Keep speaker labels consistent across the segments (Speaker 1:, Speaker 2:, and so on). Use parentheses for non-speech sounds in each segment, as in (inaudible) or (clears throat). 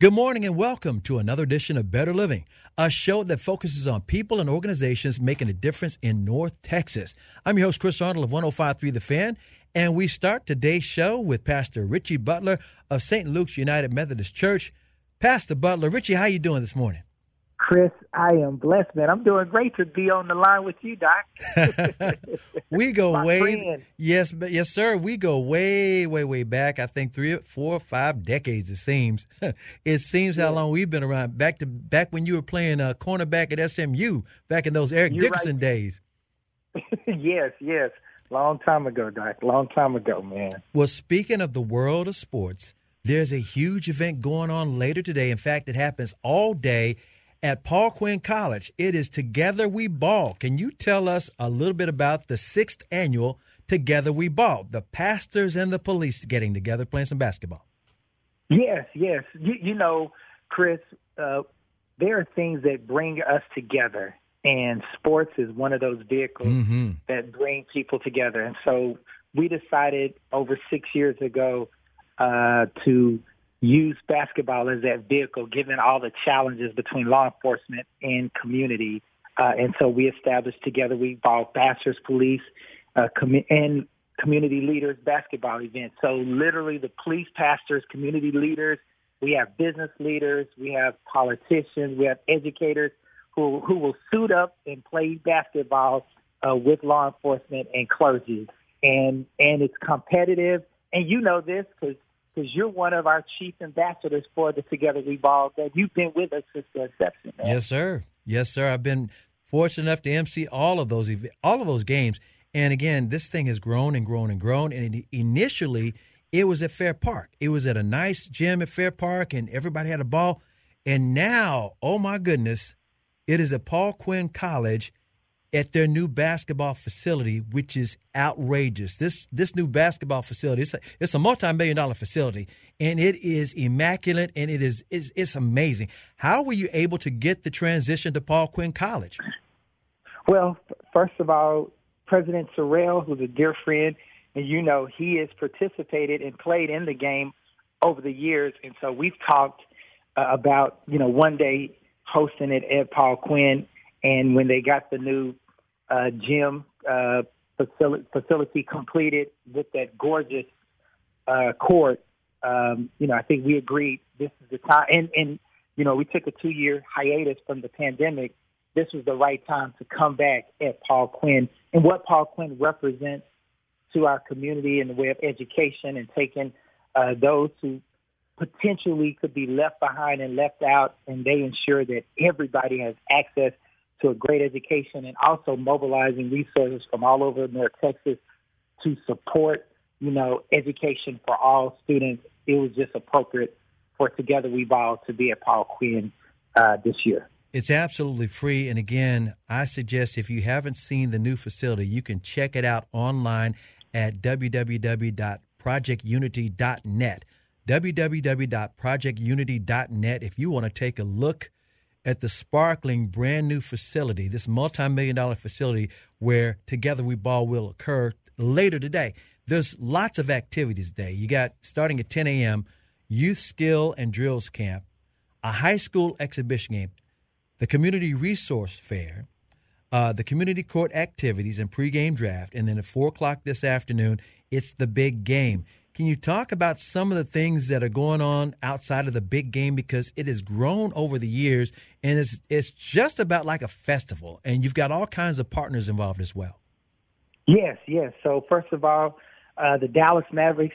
Speaker 1: Good morning and welcome to another edition of Better Living, a show that focuses on people and organizations making a difference in North Texas. I'm your host, Chris Arnold of 1053 The Fan, and we start today's show with Pastor Richie Butler of St. Luke's United Methodist Church. Pastor Butler, Richie, how you doing this morning?
Speaker 2: Chris, I am blessed, man. I'm doing great to be on the line with you, Doc. (laughs)
Speaker 1: we go
Speaker 2: My
Speaker 1: way,
Speaker 2: friend.
Speaker 1: yes, but yes, sir. We go way, way, way back. I think three, four, five decades. It seems. (laughs) it seems how long we've been around. Back to back when you were playing uh, cornerback at SMU, back in those Eric
Speaker 2: You're
Speaker 1: Dickerson
Speaker 2: right.
Speaker 1: days. (laughs)
Speaker 2: yes, yes. Long time ago, Doc. Long time ago, man.
Speaker 1: Well, speaking of the world of sports, there's a huge event going on later today. In fact, it happens all day at Paul Quinn College. It is Together We Ball. Can you tell us a little bit about the sixth annual Together We Ball? The pastors and the police getting together playing some basketball.
Speaker 2: Yes, yes. You, you know, Chris, uh, there are things that bring us together, and sports is one of those vehicles
Speaker 1: Mm-hmm.
Speaker 2: that bring people together. And so we decided over six years ago uh, to use basketball as that vehicle, given all the challenges between law enforcement and community. Uh, and so we established together we ball pastors, police, uh, commu- and community leaders basketball event. So literally the police, pastors, community leaders, we have business leaders, we have politicians, we have educators who who will suit up and play basketball uh, with law enforcement and clergy. And and it's competitive. And you know this because because you're one of our chief ambassadors for the Together We Ball. That you've been with us since the inception. Man.
Speaker 1: Yes, sir. Yes, sir. I've been fortunate enough to MC all of those all of those games. And again, this thing has grown and grown and grown. And initially, it was at Fair Park. It was at a nice gym at Fair Park, and everybody had a ball. And now, oh my goodness, it is at Paul Quinn College at their new basketball facility, which is outrageous. This this new basketball facility, it's a, it's a multi-million dollar facility, and it is immaculate and it is it's, it's amazing. How were you able to get the transition to Paul Quinn College?
Speaker 2: Well, first of all, President Sorrell, who's a dear friend, and you know he has participated and played in the game over the years, and so we've talked uh, about you know one day hosting it at Paul Quinn, and when they got the new uh, gym uh, facility, facility completed with that gorgeous uh, court, um, you know I think we agreed this is the time, and and you know we took a two year hiatus from the pandemic. This was the right time to come back at Paul Quinn and what Paul Quinn represents to our community in the way of education and taking uh, those who potentially could be left behind and left out, and they ensure that everybody has access to a great education and also mobilizing resources from all over North Texas to support, you know, education for all students. It was just appropriate for Together We Ball to be at Paul Quinn uh, this year.
Speaker 1: It's absolutely free. And again, I suggest if you haven't seen the new facility, you can check it out online at www.projectunity.net. www.projectunity.net. If you want to take a look at the sparkling brand new facility, this multi million dollar facility where Together We Ball will occur later today. There's lots of activities today. You got starting at 10 a.m., youth skill and drills camp, a high school exhibition game, the community resource fair, uh, the community court activities and pregame draft, and then at four o'clock this afternoon, it's the big game. Can you talk about some of the things that are going on outside of the big game because it has grown over the years and it's it's just about like a festival and you've got all kinds of partners involved as well.
Speaker 2: Yes, yes. So first of all, uh, the Dallas Mavericks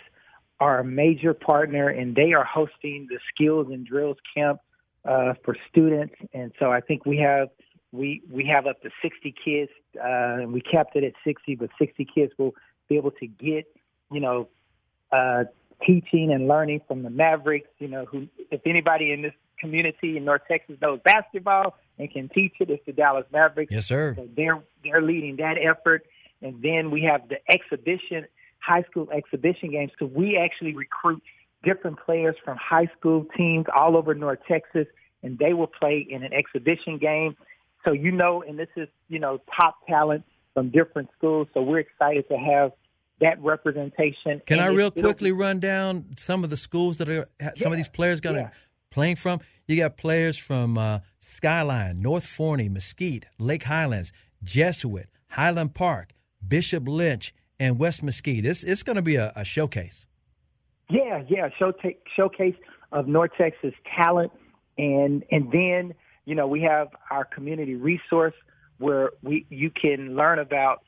Speaker 2: are a major partner and they are hosting the skills and drills camp uh, for students. And so I think we have we we have up to 60 kids, uh, and we kept it at 60, but 60 kids will be able to get you know uh, teaching and learning from the Mavericks. You know, who if anybody in this community in North Texas knows basketball and can teach it, it's the Dallas Mavericks.
Speaker 1: Yes, sir.
Speaker 2: So they're they're leading that effort, and then we have the exhibition high school exhibition games. So we actually recruit different players from high school teams all over North Texas, and they will play in an exhibition game. So you know, and this is you know top talent from different schools. So we're excited to have that representation.
Speaker 1: Can I real quickly run down some of the schools that are some of these players going to
Speaker 2: yeah.
Speaker 1: playing from? You got players from uh, Skyline, North Forney, Mesquite, Lake Highlands, Jesuit, Highland Park, Bishop Lynch, and West Mesquite. It's it's going to be a, a showcase.
Speaker 2: Yeah, yeah, showta- showcase of North Texas talent, and and then you know we have our community resource where we you can learn about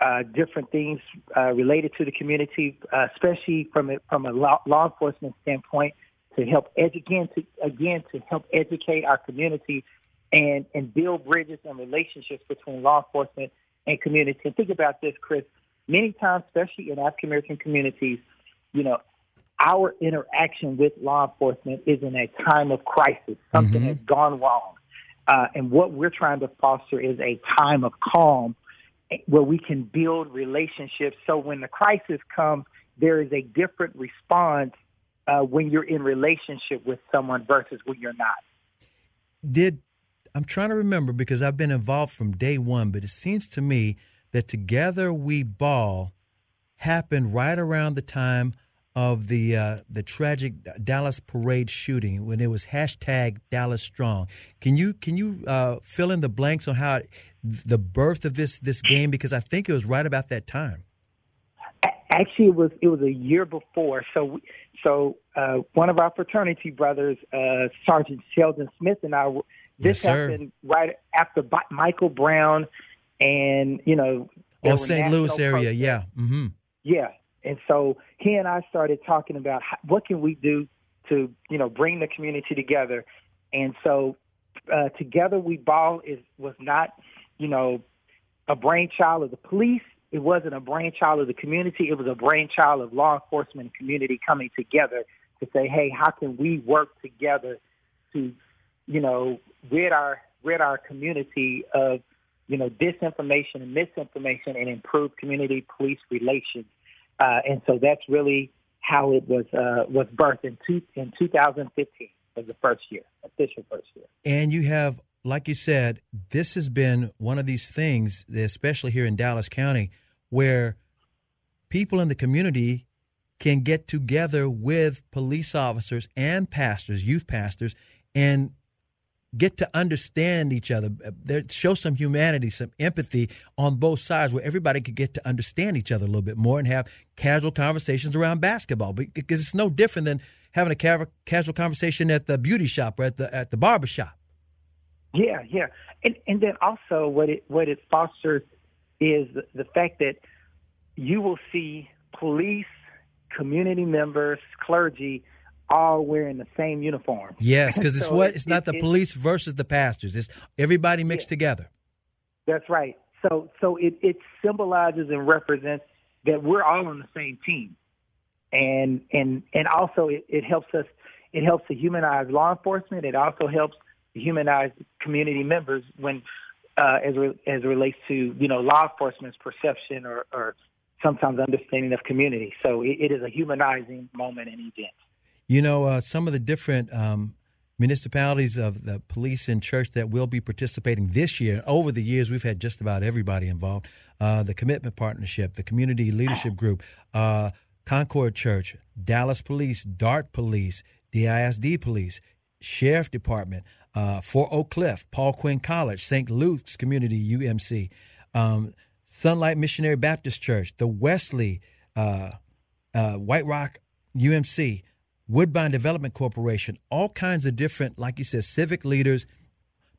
Speaker 2: uh, different things uh, related to the community, uh, especially from a, from a law, law enforcement standpoint, to help edu- again to again to help educate our community and and build bridges and relationships between law enforcement and community. And think about this, Chris. Many times, especially in African American communities, you know, our interaction with law enforcement is in a time of crisis. Something has gone wrong. Uh, and what we're trying to foster is a time of calm where we can build relationships. So when the crisis comes, there is a different response uh, when you're in relationship with someone versus when you're not.
Speaker 1: Did I'm trying to remember because I've been involved from day one, but it seems to me that Together We Ball happened right around the time of the uh, the tragic Dallas parade shooting when it was hashtag Dallas Strong. Can you can you uh, fill in the blanks on how the birth of this this game because I think it was right about that time.
Speaker 2: Actually, it was it was a year before. So, we- so uh, one of our fraternity brothers, uh, Sergeant Sheldon Smith, and I. This
Speaker 1: Yes,
Speaker 2: happened right after Michael Brown, and you know, there
Speaker 1: Oh, St. Louis area,
Speaker 2: protests.
Speaker 1: yeah. Mm-hmm.
Speaker 2: Yeah, and so he and I started talking about how, what can we do to you know bring the community together, and so uh, together we ball is was not you know a brainchild of the police. It wasn't a brainchild of the community. It was a brainchild of law enforcement and community coming together to say, hey, how can we work together to you know rid our rid our community of you know disinformation and misinformation and improve community police relations. Uh, and so that's really how it was uh, was birthed in two, in 2015 was the first year, official first year.
Speaker 1: And you have, like you said, this has been one of these things, especially here in Dallas County, where people in the community can get together with police officers and pastors, youth pastors, and get to understand each other. There, show some humanity, some empathy on both sides, where everybody could get to understand each other a little bit more and have casual conversations around basketball. Because it's no different than having a casual conversation at the beauty shop or at the at the barber shop.
Speaker 2: Yeah, yeah, and and then also what it what it fosters is the, the fact that you will see police, community members, clergy, all wearing the same uniform.
Speaker 1: Yes, because (laughs) it's
Speaker 2: So
Speaker 1: what
Speaker 2: it-
Speaker 1: it's not the police versus the pastors. It's everybody mixed together.
Speaker 2: That's right. So so it, it symbolizes and represents that we're all on the same team. And and and also it, it helps us it helps to humanize law enforcement. It also helps to humanize community members when uh, as re, as it relates to you know law enforcement's perception or, or sometimes understanding of community. So it, it is a humanizing moment and event.
Speaker 1: You know, uh, some of the different um, municipalities of the police and church that will be participating this year. Over the years, we've had just about everybody involved. Uh, the Commitment Partnership, the Community Leadership Group, uh, Concord Church, Dallas Police, Dart Police, DISD Police, Sheriff Department, uh, For Oak Cliff, Paul Quinn College, St. Luke's Community UMC, um, Sunlight Missionary Baptist Church, the Wesley. Uh, uh, White Rock UMC, Woodbine Development Corporation, all kinds of different, like you said, civic leaders,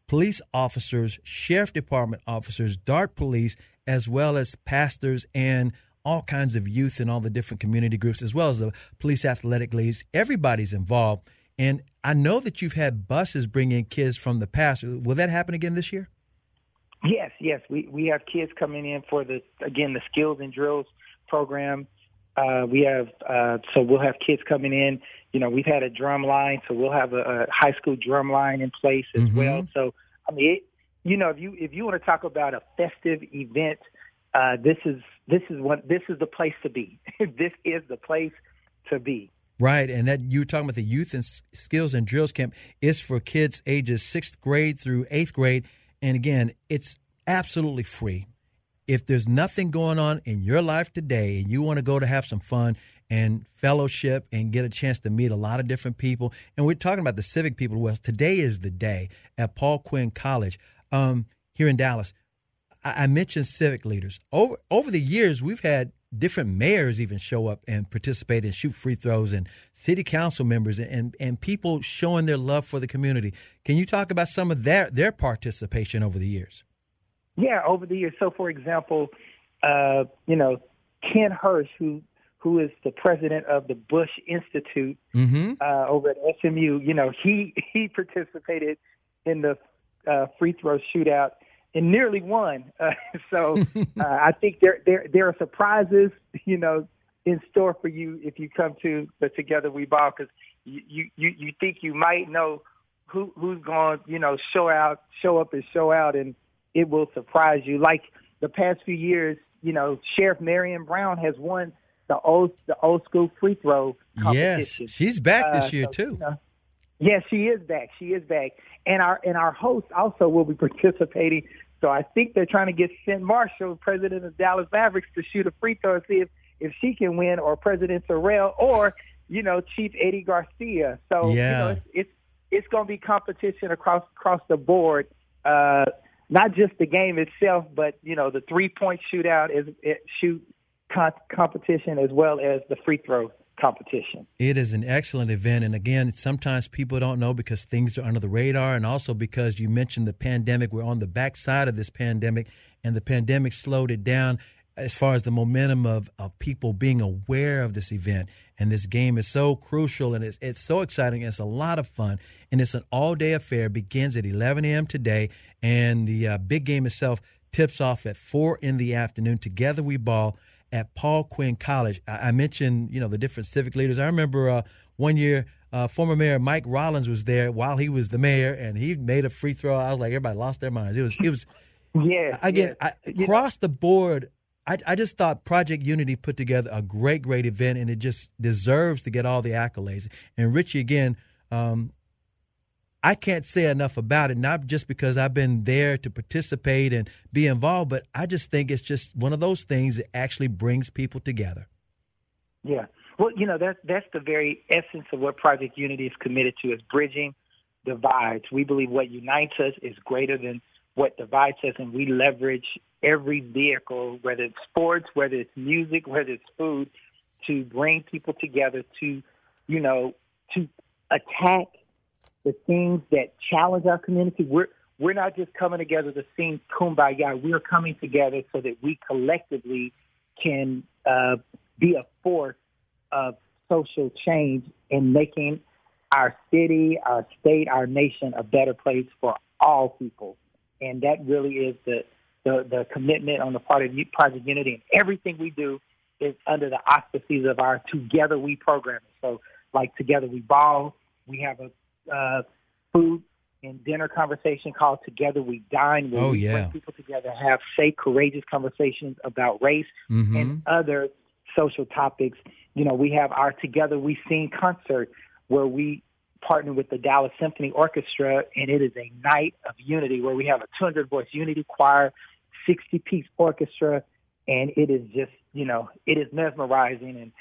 Speaker 1: police officers, sheriff department officers, Dart police, as well as pastors and all kinds of youth and all the different community groups, as well as the police athletic leagues. Everybody's involved. And I know that you've had buses bring in kids from the past. Will that happen again this year?
Speaker 2: Yes, yes. We we have kids coming in for the again the skills and drills program. Uh, we have uh, so we'll have kids coming in. You know, we've had a drum line, so we'll have a, a high school drum line in place as
Speaker 1: Mhm.
Speaker 2: well. So I mean, it, you know, if you if you want to talk about a festive event, uh, this is this is what this is the place to be. (laughs) this is the place to be.
Speaker 1: Right, and that you were talking about the youth and skills and drills camp is for kids ages sixth grade through eighth grade, and again, it's absolutely free. If there's nothing going on in your life today, and you want to go to have some fun and fellowship and get a chance to meet a lot of different people, and we're talking about the civic people. Well, today is the day at Paul Quinn College um, here in Dallas. I, I mentioned civic leaders. Over over the years, we've had different mayors even show up and participate and shoot free throws, and city council members and and people showing their love for the community. Can you talk about some of their their participation over the years?
Speaker 2: Yeah, over the years. So, for example, uh, you know, Ken Hersh, who who is the president of the Bush Institute
Speaker 1: Mm-hmm.
Speaker 2: uh, over at SMU, you know, he (laughs) he participated in the uh, free throw shootout and nearly won. Uh, (laughs) so, (laughs) uh, I think there there there are surprises, you know, in store for you if you come to the Together We Ball because you, you you you think you might know who who's going, you know, show out, show up and show out, and it will surprise you. Like the past few years, you know, Sheriff Marian Brown has won the old the old school free throw
Speaker 1: Yes, she's back
Speaker 2: Uh,
Speaker 1: this year
Speaker 2: so,
Speaker 1: too.
Speaker 2: you know, yeah, she is back. She is back, and our and our host also will be (laughs) participating. So I think they're trying to get Cynt Marshall, president of Dallas Mavericks, to shoot a free throw and see if if she can win, or President Sorrell, or you know Chief Eddie Garcia. So you
Speaker 1: Yeah.
Speaker 2: know it's it's, it's going to be competition across across the board. Uh, not just the game itself, but you know the three point shootout is it, shoot con- competition as well as the free throw competition.
Speaker 1: It is an excellent event. And again, sometimes people don't know because things are under the radar. And also because you mentioned the pandemic. We're on the backside of this pandemic, and the pandemic slowed it down as far as the momentum of, of people being aware of this event. And this game is so crucial and it's, it's so exciting. It's a lot of fun. And it's an all day affair. Begins at 11 a.m. today. And the uh, big game itself tips off at 4 in the afternoon. Together we ball at Paul Quinn College. I, I mentioned, you know, the different civic leaders. I remember uh, one year, uh, former Mayor Mike Rawlings was there while he was the mayor, and he made a free throw. I was like, everybody lost their minds. It was, it was.
Speaker 2: Yeah,
Speaker 1: Again,
Speaker 2: yeah.
Speaker 1: I, across the board, I, I just thought Project Unity put together a great, great event, and it just deserves to get all the accolades. And Richie, again, um, I can't say enough about it, not just because I've been there to participate and be involved, but I just think it's just one of those things that actually brings people together.
Speaker 2: Yeah. Well, you know, that's that's the very essence of what Project Unity is committed to is bridging divides. We believe what unites us is greater than what divides us and we leverage every vehicle, whether it's sports, whether it's music, whether it's food, to bring people together to, you know, to attack the things that challenge our community. We're we're not just coming together to sing kumbaya. We're coming together so that we collectively can uh, be a force of social change in making our city, our state, our nation a better place for all people. And that really is the the, the commitment on the part of Project Unity. And everything we do is under the auspices of our Together We program. So, like Together We Ball, we have a uh, food and dinner conversation called Together We Dine, where
Speaker 1: Oh,
Speaker 2: we
Speaker 1: yeah.
Speaker 2: bring people together, have safe, courageous conversations about race
Speaker 1: Mm-hmm.
Speaker 2: and other social topics. You know, we have our Together We Sing concert where we partner with the Dallas Symphony Orchestra, and it is a night of unity where we have a 200 voice unity choir, 60 piece orchestra, and it is just, you know, it is mesmerizing and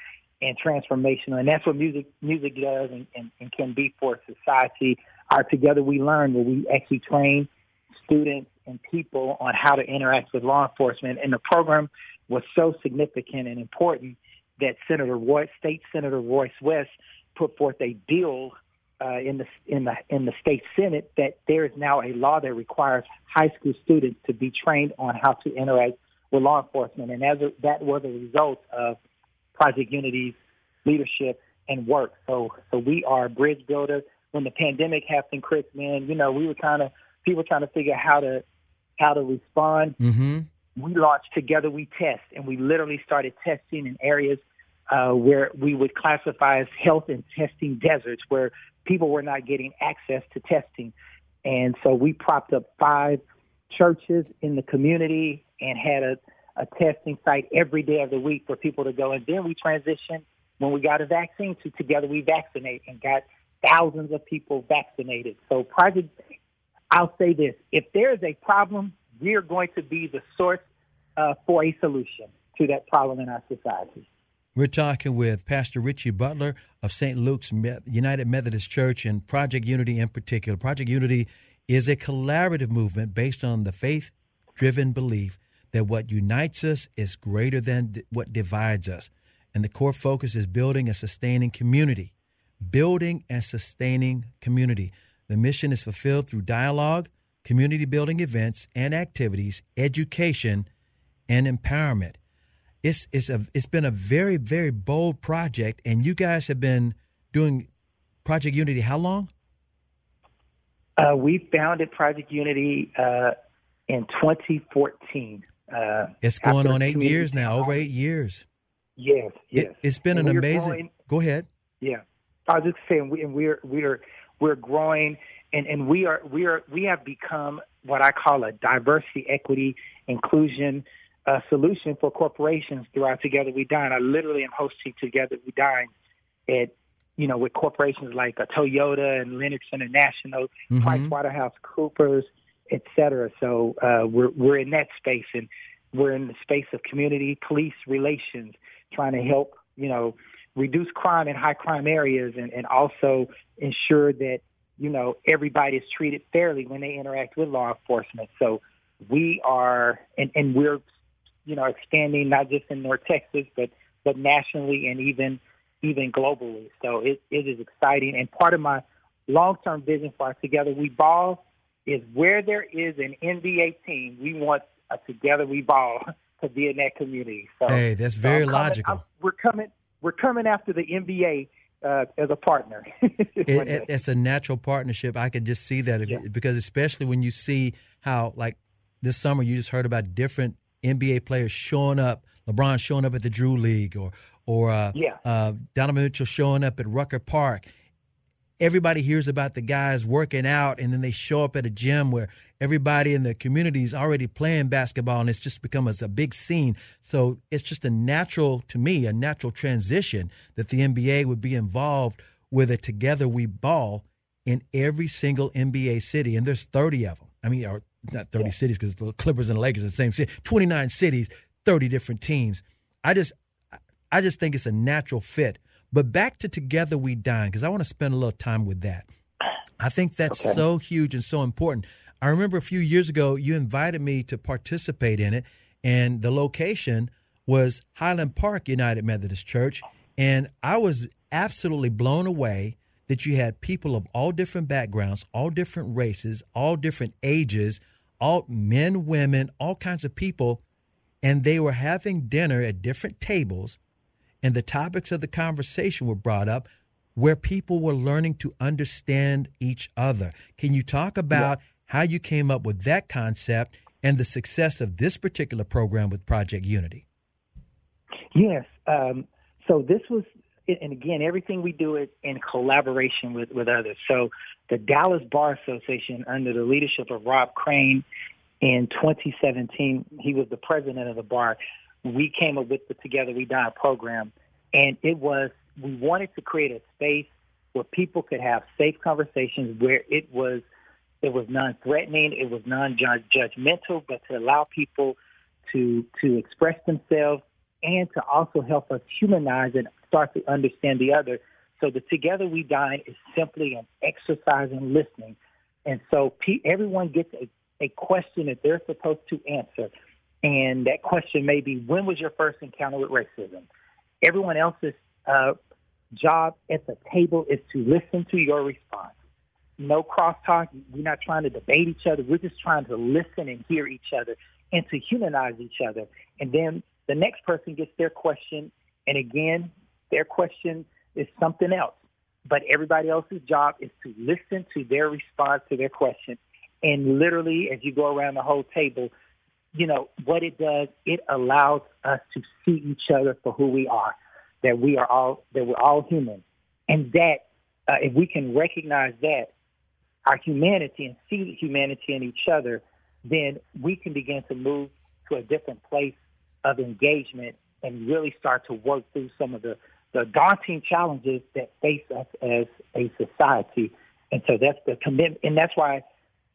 Speaker 2: and transformational, and that's what music music does and, and, and can be for society. Our Together We Learn, where we actually train students and people on how to interact with law enforcement, and the program was so significant and important that Senator Roy, State Senator Royce West put forth a bill uh, in the in the in the state senate that there is now a law that requires high school students to be trained on how to interact with law enforcement, and as a, that was a result of Project Unity's leadership and work. So so we are a bridge builder. When the pandemic happened, Chris, man, you know we were trying to people trying to figure out how to how to respond.
Speaker 1: Mm-hmm.
Speaker 2: We launched Together We Test, and we literally started testing in areas uh, where we would classify as health and testing deserts, where people were not getting access to testing. And so we propped up five churches in the community and had a, a testing site every day of the week for people to go. And then we transitioned when we got a vaccine to Together We Vaccinate and got thousands of people vaccinated. So Project, I'll say this, if there is a problem, we are going to be the source uh, for a solution to that problem in our society.
Speaker 1: We're talking with Pastor Richie Butler of St. Luke's United Methodist Church and Project Unity in particular. Project Unity is a collaborative movement based on the faith driven belief that what unites us is greater than what divides us. And the core focus is building and sustaining community. Building and sustaining community. The mission is fulfilled through dialogue, community building events and activities, education, and empowerment it's it's a it's been a very very bold project, and you guys have been doing Project Unity how long?
Speaker 2: Uh, we founded Project Unity uh, in 2014. Uh,
Speaker 1: it's going on eight years now, over eight years.
Speaker 2: Yes, yes.
Speaker 1: It, has been and an amazing. Growing, go ahead.
Speaker 2: Yeah, I was just saying, we, and we're we're we're growing, and and we are we are we have become what I call a diversity, equity, inclusion a solution for corporations throughout Together We Dine. I literally am hosting Together We Dine at, you know, with corporations like a Toyota and Lennox International, mm-hmm. Price Waterhouse Coopers, et cetera. So uh, we're we're in that space, and we're in the space of community police relations, trying to help, you know, reduce crime in high crime areas, and, and also ensure that you know everybody is treated fairly when they interact with law enforcement. So we are, and, and we're you know, expanding not just in North Texas, but but nationally and even even globally. So it, it is exciting. And part of my long term vision for our Together We Ball is where there is an NBA team, we want a Together We Ball (laughs) to be in that community. So
Speaker 1: hey, that's very so logical.
Speaker 2: I'm, we're coming. We're coming after the NBA uh, as a partner. (laughs)
Speaker 1: it, it, it's a natural partnership. I can just see that yeah. because especially when you see how like this summer you just heard about different NBA players showing up, LeBron showing up at the Drew League, or or uh,
Speaker 2: yeah.
Speaker 1: uh, Donovan Mitchell showing up at Rucker Park. Everybody hears about the guys working out, and then they show up at a gym where everybody in the community is already playing basketball, and it's just become a, a big scene. So it's just a natural, to me, a natural transition that the NBA would be involved with a Together We Ball in every single NBA city, and there's 30 of them. I mean, or not 30 yeah. cities because the Clippers and the Lakers are the same city. 29 cities, 30 different teams. I just I just think it's a natural fit. But back to Together We Dine because I want to spend a little time with that. I think that's okay. so huge and so important. I remember a few years ago you invited me to participate in it, and the location was Highland Park United Methodist Church, and I was absolutely blown away that you had people of all different backgrounds, all different races, all different ages all men, women, all kinds of people, and they were having dinner at different tables, and the topics of the conversation were brought up where people were learning to understand each other. Can you talk about yeah. how you came up with that concept and the success of this particular program with Project Unity?
Speaker 2: Yes. Um, so this was and again, everything we do is in collaboration with, with others. So the Dallas Bar Association, under the leadership of Rob Crane, in 2017, he was the president of the bar. We came up with the Together We Dine program, and it was we wanted to create a space where people could have safe conversations, where it was it was non-threatening, it was non-judgmental, but to allow people to to express themselves and to also help us humanize and start to understand the other. So the Together We Dine is simply an exercise in listening. And so everyone gets a, a question that they're supposed to answer. And that question may be, when was your first encounter with racism? Everyone else's uh, job at the table is to listen to your response. No crosstalk. We're not trying to debate each other. We're just trying to listen and hear each other and to humanize each other. And then the next person gets their question, and again, their question is something else. But everybody else's job is to listen to their response to their question. And literally, as you go around the whole table, you know, what it does, it allows us to see each other for who we are, that we are all, that we're all human. And that, uh, if we can recognize that, our humanity and see the humanity in each other, then we can begin to move to a different place of engagement and really start to work through some of the, the daunting challenges that face us as a society. And so that's the commitment. And that's why,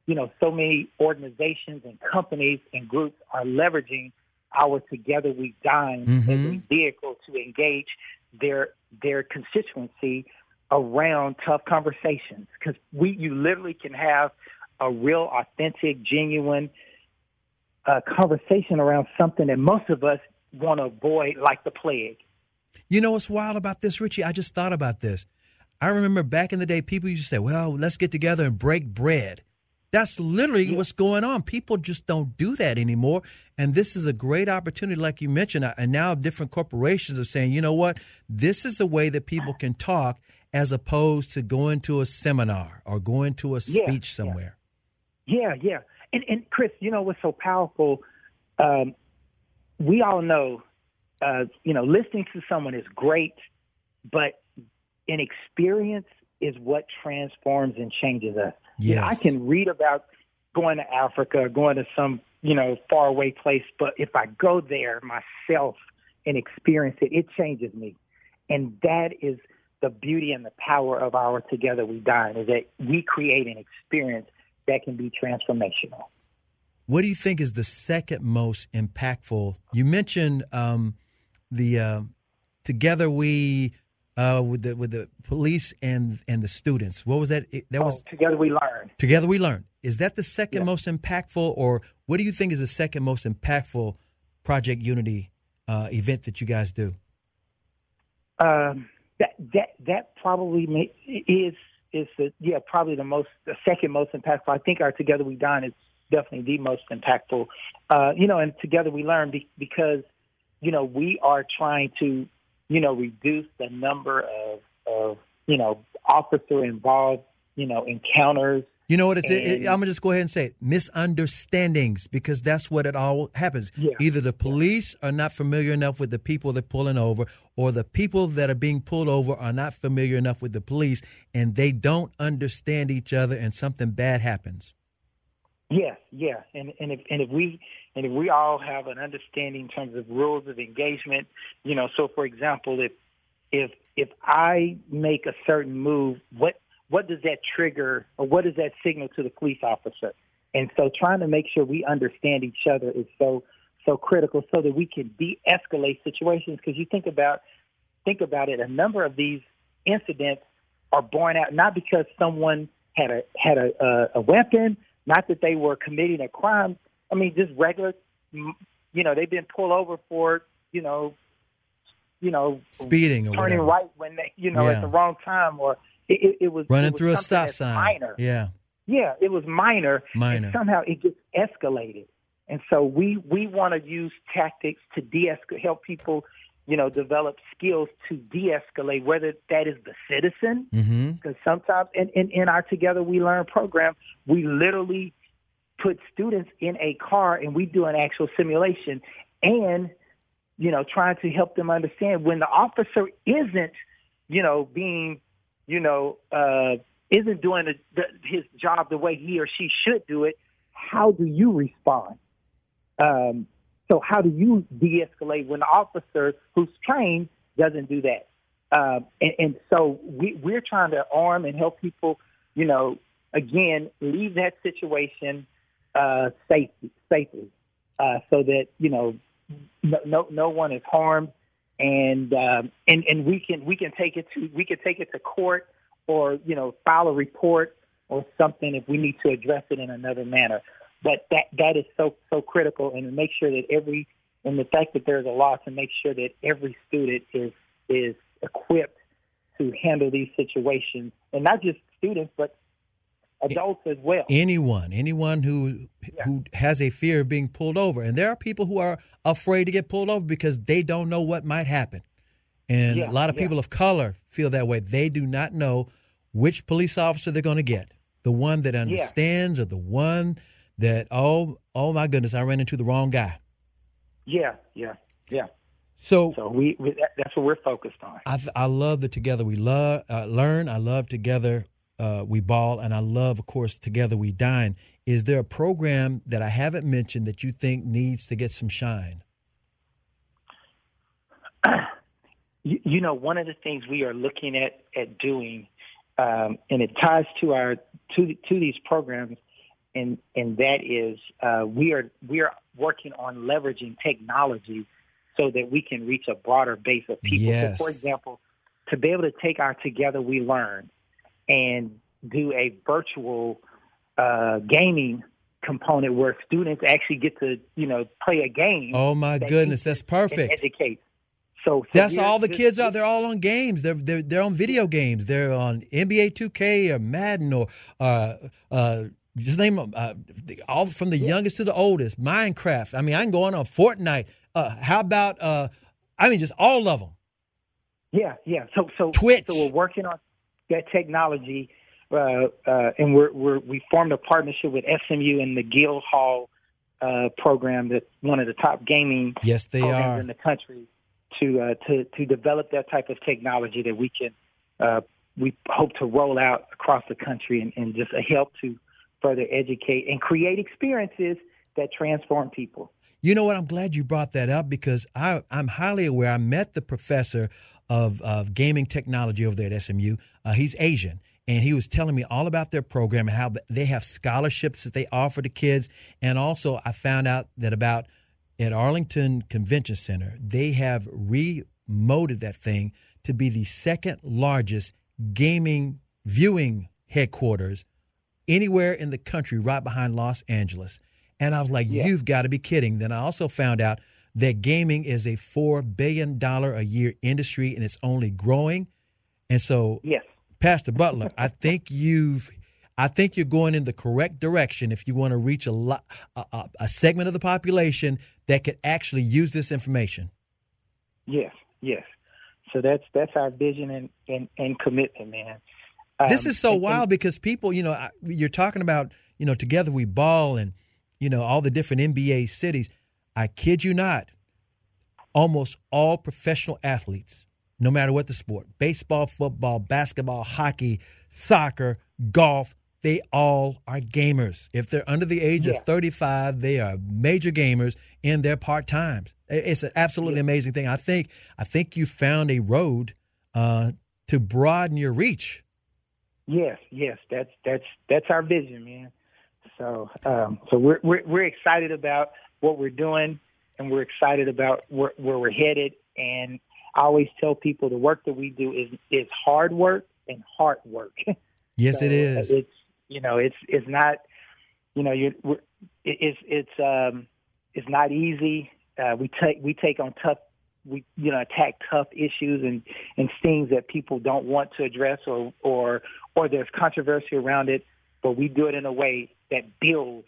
Speaker 2: you know, so many organizations and companies and groups are leveraging our Together We Dine mm-hmm. as a vehicle to engage their their constituency around tough conversations because we you literally can have a real authentic genuine uh, conversation around something that most of us want to avoid like the plague
Speaker 1: you know what's wild about this richie i just thought about this i remember back in the day people used to say well let's get together and break bread that's literally yeah. what's going on. People just don't do that anymore. And this is a great opportunity, like you mentioned. And now different corporations are saying, you know what? This is a way that people can talk as opposed to going to a seminar or going to a speech
Speaker 2: yeah,
Speaker 1: somewhere.
Speaker 2: Yeah, yeah. And, and Chris, you know what's so powerful? Um, we all know, uh, you know, listening to someone is great, but an experience is what transforms and changes us.
Speaker 1: Yes. You
Speaker 2: know, I can read about going to Africa, going to some, you know, faraway place, but if I go there myself and experience it, it changes me. And that is – the beauty and the power of our Together We Dine is that we create an experience that can be transformational.
Speaker 1: What do you think is the second most impactful? You mentioned um, the uh, Together We uh, with the with the police and and the students. What was that? That
Speaker 2: oh,
Speaker 1: was
Speaker 2: Together We Learn.
Speaker 1: Together We Learn. Is that the second yeah. most impactful, or what do you think is the second most impactful Project Unity uh, event that you guys do?
Speaker 2: Um, that that that probably may, is is the yeah probably the most the second most impactful. I think our Together We Dine is definitely the most impactful. Uh, you know, and Together We Learn be, because you know we are trying to you know reduce the number of of you know officer involved you know encounters
Speaker 1: you know what it's? And, it, I'm gonna just go ahead and say it. Misunderstandings, because that's what it all happens.
Speaker 2: Yeah.
Speaker 1: Either the police are not familiar enough with the people they're pulling over, or the people that are being pulled over are not familiar enough with the police, and they don't understand each other, and something bad happens.
Speaker 2: Yes, yeah, and and if and if we and if we all have an understanding in terms of rules of engagement, you know, so for example, if if if I make a certain move, what what does that trigger or what does that signal to the police officer? And so trying to make sure we understand each other is so so critical so that we can de-escalate situations because you think about think about it a number of these incidents are born out not because someone had a had a, a, a weapon not that they were committing a crime i mean just regular you know they've been pulled over for you know you know
Speaker 1: speeding or
Speaker 2: turning
Speaker 1: whatever.
Speaker 2: right when they you know
Speaker 1: yeah.
Speaker 2: at the wrong time or it, it was
Speaker 1: running
Speaker 2: it was
Speaker 1: through a stop sign.
Speaker 2: Minor.
Speaker 1: Yeah,
Speaker 2: yeah, it was minor.
Speaker 1: Minor.
Speaker 2: Somehow it gets escalated, and so we we want to use tactics to de-escalate, help people, you know, develop skills to de-escalate. Whether that is the citizen, because mm-hmm. sometimes in, in in our Together We Learn program, we literally put students in a car and we do an actual simulation and you know trying to help them understand when the officer isn't you know being you know, uh, isn't doing the, the, his job the way he or she should do it, how do you respond? Um, so how do you de-escalate when the officer who's trained doesn't do that? Um, and, and so we, we're trying to arm and help people, you know, again, leave that situation uh, safely, safely, uh, so that you know no, no, no one is harmed and um, and and we can we can take it to we can take it to court or you know file a report or something if we need to address it in another manner. But that that is so so critical, and to make sure that every and the fact that there's a law to make sure that every student is is equipped to handle these situations, and not just students, but adults as well.
Speaker 1: Anyone, anyone who yeah. who has a fear of being pulled over, and there are people who are afraid to get pulled over because they don't know what might happen. And yeah, a lot of yeah. people of color feel that way. They do not know which police officer they're going to get. The one that understands or the one that oh oh my goodness, I ran into the wrong guy.
Speaker 2: Yeah, yeah, yeah.
Speaker 1: So,
Speaker 2: so we, we that's what we're focused on.
Speaker 1: I I love that together we love uh, learn. I love together uh, we ball, and I love, of course, together we dine. Is there a program that I haven't mentioned that you think needs to get some shine? (clears throat)
Speaker 2: you, you know, one of the things we are looking at at doing, um, and it ties to our to to these programs, and and that is uh, we are we are working on leveraging technology so that we can reach a broader base of people.
Speaker 1: Yes.
Speaker 2: So for example, to be able to take our Together We Learn and do a virtual uh, gaming component where students actually get to you know play a game.
Speaker 1: Oh my that goodness, that's perfect.
Speaker 2: Educate. So, so
Speaker 1: that's all the kids are. They're all on games. They're they're they're on video games. They're on NBA 2K or Madden or uh, uh, just name them. Uh, all from the youngest to the oldest. Minecraft. I mean, I can go on on Fortnite. Uh, how about? Uh, I mean, just all of them.
Speaker 2: Yeah, yeah. So so
Speaker 1: Twitch.
Speaker 2: So we're working on that technology, uh, uh, and we're, we're we formed a partnership with SMU and the Guildhall uh, program, that's one of the top gaming
Speaker 1: yes they
Speaker 2: programs
Speaker 1: are
Speaker 2: in the country, to uh, to to develop that type of technology that we can uh, we hope to roll out across the country and, and just help to further educate and create experiences that transform people.
Speaker 1: You know what? I'm glad you brought that up because I, I'm highly aware. I met the professor of, of gaming technology over there at SMU. Uh, he's Asian. And he was telling me all about their program and how they have scholarships that they offer to kids. And also, I found out that about at Arlington Convention Center, they have remoted that thing to be the second largest gaming viewing headquarters anywhere in the country, right behind Los Angeles. And I was like, yeah. you've got to be kidding. Then I also found out that gaming is a $4 billion a year industry and it's only growing. And so,
Speaker 2: yes.
Speaker 1: Pastor Butler, I think you've. I think you're going in the correct direction if you want to reach a, lot, a, a segment of the population that could actually use this information.
Speaker 2: Yes, yes. So that's that's our vision and, and, and commitment, man.
Speaker 1: Um, this is so and, wild because people, you know, you're talking about, you know, together we ball and, you know, all the different NBA cities. I kid you not, almost all professional athletes, no matter what the sport baseball, football, basketball, hockey, soccer, golf they all are gamers. If they're under the age yeah. of 35, they are major gamers in their part times. It's an absolutely yeah. amazing thing. I think I think you found a road uh, to broaden your reach.
Speaker 2: Yes, yes, that's that's that's our vision, man. So um, so we're, we're we're excited about what we're doing, and we're excited about where, where we're headed. And I always tell people the work that we do is is hard work and hard work. (laughs)
Speaker 1: Yes, so it is.
Speaker 2: It's you know it's it's not you know you it's it's um it's not easy. Uh, we take we take on tough we you know attack tough issues and and things that people don't want to address or or or there's controversy around it, but we do it in a way that builds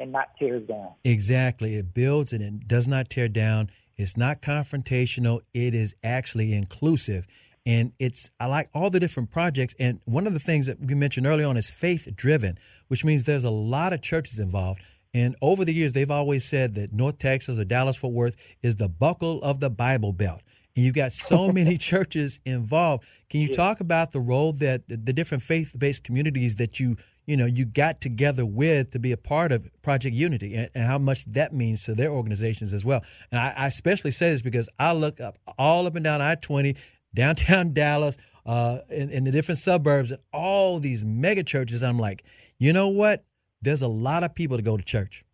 Speaker 2: and not tears down.
Speaker 1: Exactly. It builds and it does not tear down. It's not confrontational. It is actually inclusive. And it's, I like all the different projects. And one of the things that we mentioned early on is faith driven, which means there's a lot of churches involved. And over the years, they've always said that North Texas or Dallas Fort Worth is the buckle of the Bible Belt. And you've got so (laughs) many churches involved. Can you yeah. talk about the role that the different faith based communities that you you know you got together with to be a part of Project Unity and, and how much that means to their organizations as well. And I, I, especially say this because I look up all up and down I twenty, downtown (laughs) Dallas, uh, in, in the different suburbs, and all these mega churches. I'm like, you know what? There's a lot of people to go to church.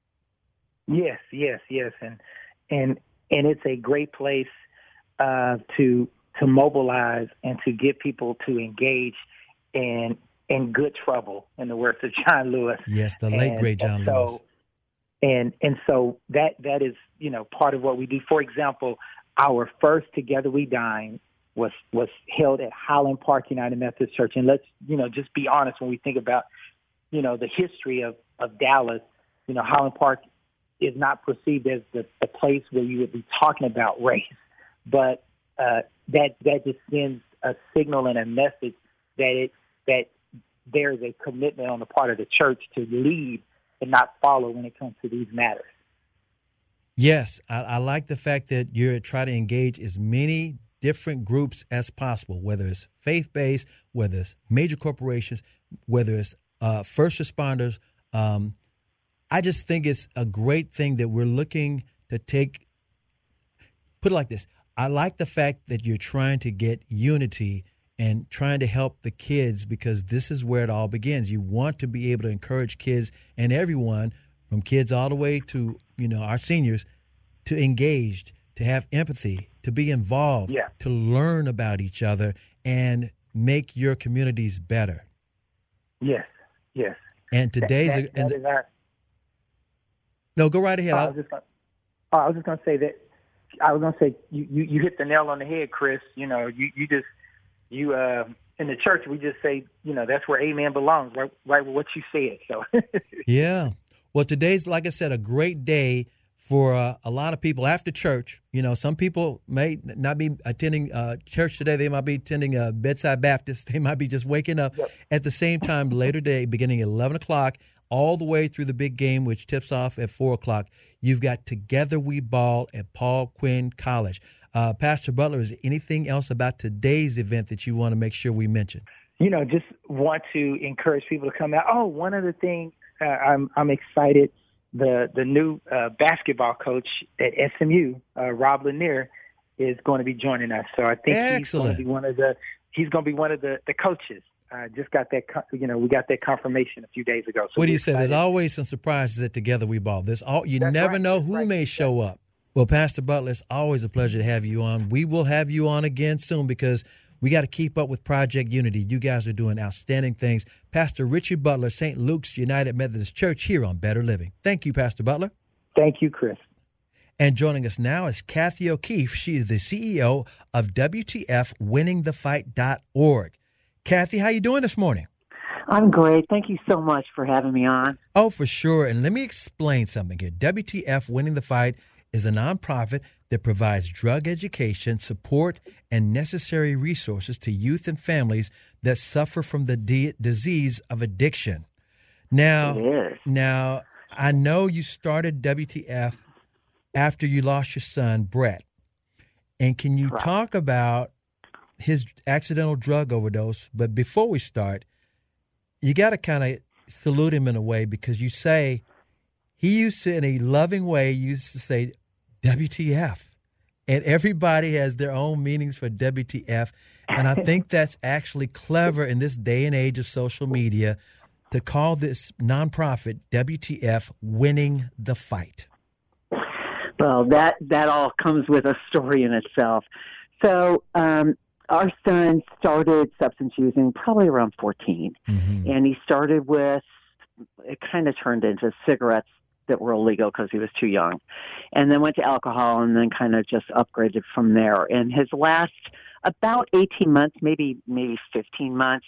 Speaker 2: Yes, yes, yes, and and and it's a great place uh, to to mobilize and to get people to engage and in good trouble, in the words of John Lewis.
Speaker 1: Yes, the late
Speaker 2: and,
Speaker 1: great John
Speaker 2: so,
Speaker 1: Lewis.
Speaker 2: and and so that that is you know part of what we do. For example, our first Together We Dine was was held at Highland Park United Methodist Church, and let's you know just be honest when we think about you know the history of of Dallas. You know, Highland Park is not perceived as the, the place where you would be talking about race, but uh, that that just sends a signal and a message that it that there is a commitment on the part of the church to lead and not follow when it comes to these matters.
Speaker 1: Yes, I, I like the fact that you're trying to engage as many different groups as possible, whether it's faith based, whether it's major corporations, whether it's uh, first responders. Um, I just think it's a great thing that we're looking to take. Put it like this I like the fact that you're trying to get unity and trying to help the kids because this is where it all begins. You want to be able to encourage kids and everyone, from kids all the way to you know our seniors, to engage, to have empathy, to be involved,
Speaker 2: yeah.
Speaker 1: to learn about each other, and make your communities better.
Speaker 2: Yes, yes.
Speaker 1: And today's
Speaker 2: that, that, that is our,
Speaker 1: no, go right ahead.
Speaker 2: I was just gonna, oh, I was just going to say that I was going to say you, you you hit the nail on the head, Chris. You know, you you just you uh in the church we just say you know that's where amen belongs right right with what you said so (laughs)
Speaker 1: yeah well today's like i said a great day for uh, a lot of people after church you know some people may not be attending uh, church today they might be attending a bedside baptist (laughs) they might be just waking up
Speaker 2: yep.
Speaker 1: at the same time later day beginning at 11 o'clock all the way through the big game which tips off at 4 o'clock you've got together we ball at paul quinn college uh, Pastor Butler, is there anything else about today's event that you want to make sure we mention?
Speaker 2: You know, just want to encourage people to come out. Oh, one other thing, uh, I'm I'm excited. The the new uh, basketball coach at SMU, uh, Rob Lanier, is going to be joining us. So I think
Speaker 1: Excellent.
Speaker 2: he's going to be one of the he's going to be one of the the coaches. I just got that, you know, we got that confirmation a few days ago.
Speaker 1: So what do you say? There's always some surprises at Together We Ball. There's all you
Speaker 2: That's
Speaker 1: never
Speaker 2: right.
Speaker 1: know
Speaker 2: That's
Speaker 1: who
Speaker 2: right.
Speaker 1: may show up. Well, Pastor Butler, it's always a pleasure to have you on. We will have you on again soon because we got to keep up with Project Unity. You guys are doing outstanding things. Pastor Richard Butler, St. Luke's United Methodist Church here on Better Living. Thank you, Pastor Butler.
Speaker 2: Thank you, Chris.
Speaker 1: And joining us now is Kathy O'Keefe. She is the CEO of WTFWinningTheFight.org. Kathy, how you doing this morning?
Speaker 3: I'm great. Thank you so much for having me on.
Speaker 1: Oh, for sure. And let me explain something here. WTF Winning the Fight is a nonprofit that provides drug education, support, and necessary resources to youth and families that suffer from the de- disease of addiction. Now, now I know you started WTF after you lost your son, Brett. And can you
Speaker 3: Correct.
Speaker 1: talk about his accidental drug overdose? But before we start, you got to kind of salute him in a way because you say he used to, in a loving way, used to say WTF. And everybody has their own meanings for WTF. And I think (laughs) that's actually clever in this day and age of social media to call this nonprofit WTF winning the fight.
Speaker 3: Well, that that all comes with a story in itself. So, um, our son started substance using probably around 14,
Speaker 1: Mm-hmm.
Speaker 3: and he started with it kind of turned into cigarettes that were illegal because he was too young, and then went to alcohol, and then kind of just upgraded from there. And his last about 18 months, maybe maybe 15 months,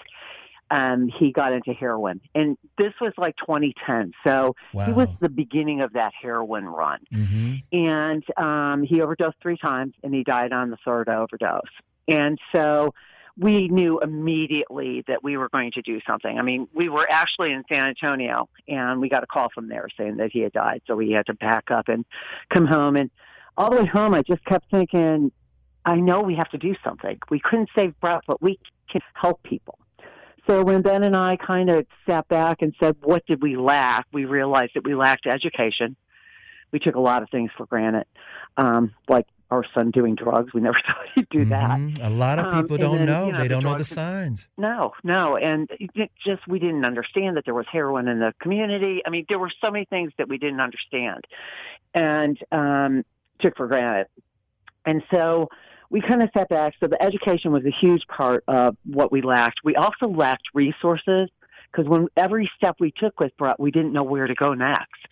Speaker 3: um, he got into heroin, and this was like 2010. So he was the beginning of that heroin run
Speaker 1: Mm-hmm.
Speaker 3: and um, he overdosed three times and he died on the third overdose. And so we knew immediately that we were going to do something. I mean, we were actually in San Antonio and we got a call from there saying that he had died. So we had to pack up and come home. And all the way home, I just kept thinking, I know we have to do something. We couldn't save Brett, but we can help people. So when Ben and I kind of sat back and said, what did we lack? We realized that we lacked education we took a lot of things for granted, um, like our son doing drugs. We never (laughs) thought he'd do that.
Speaker 1: Mhm. A lot of
Speaker 3: Um,
Speaker 1: people
Speaker 3: and
Speaker 1: don't
Speaker 3: then,
Speaker 1: know.
Speaker 3: you know,
Speaker 1: they
Speaker 3: the
Speaker 1: don't know the signs.
Speaker 3: No, no, and it just we didn't understand that there was heroin in the community. I mean, there were so many things that we didn't understand, and um, took for granted. And so we kind of sat back. So the education was a huge part of what we lacked. We also lacked resources because when every step we took with Brett, we didn't know where to go next.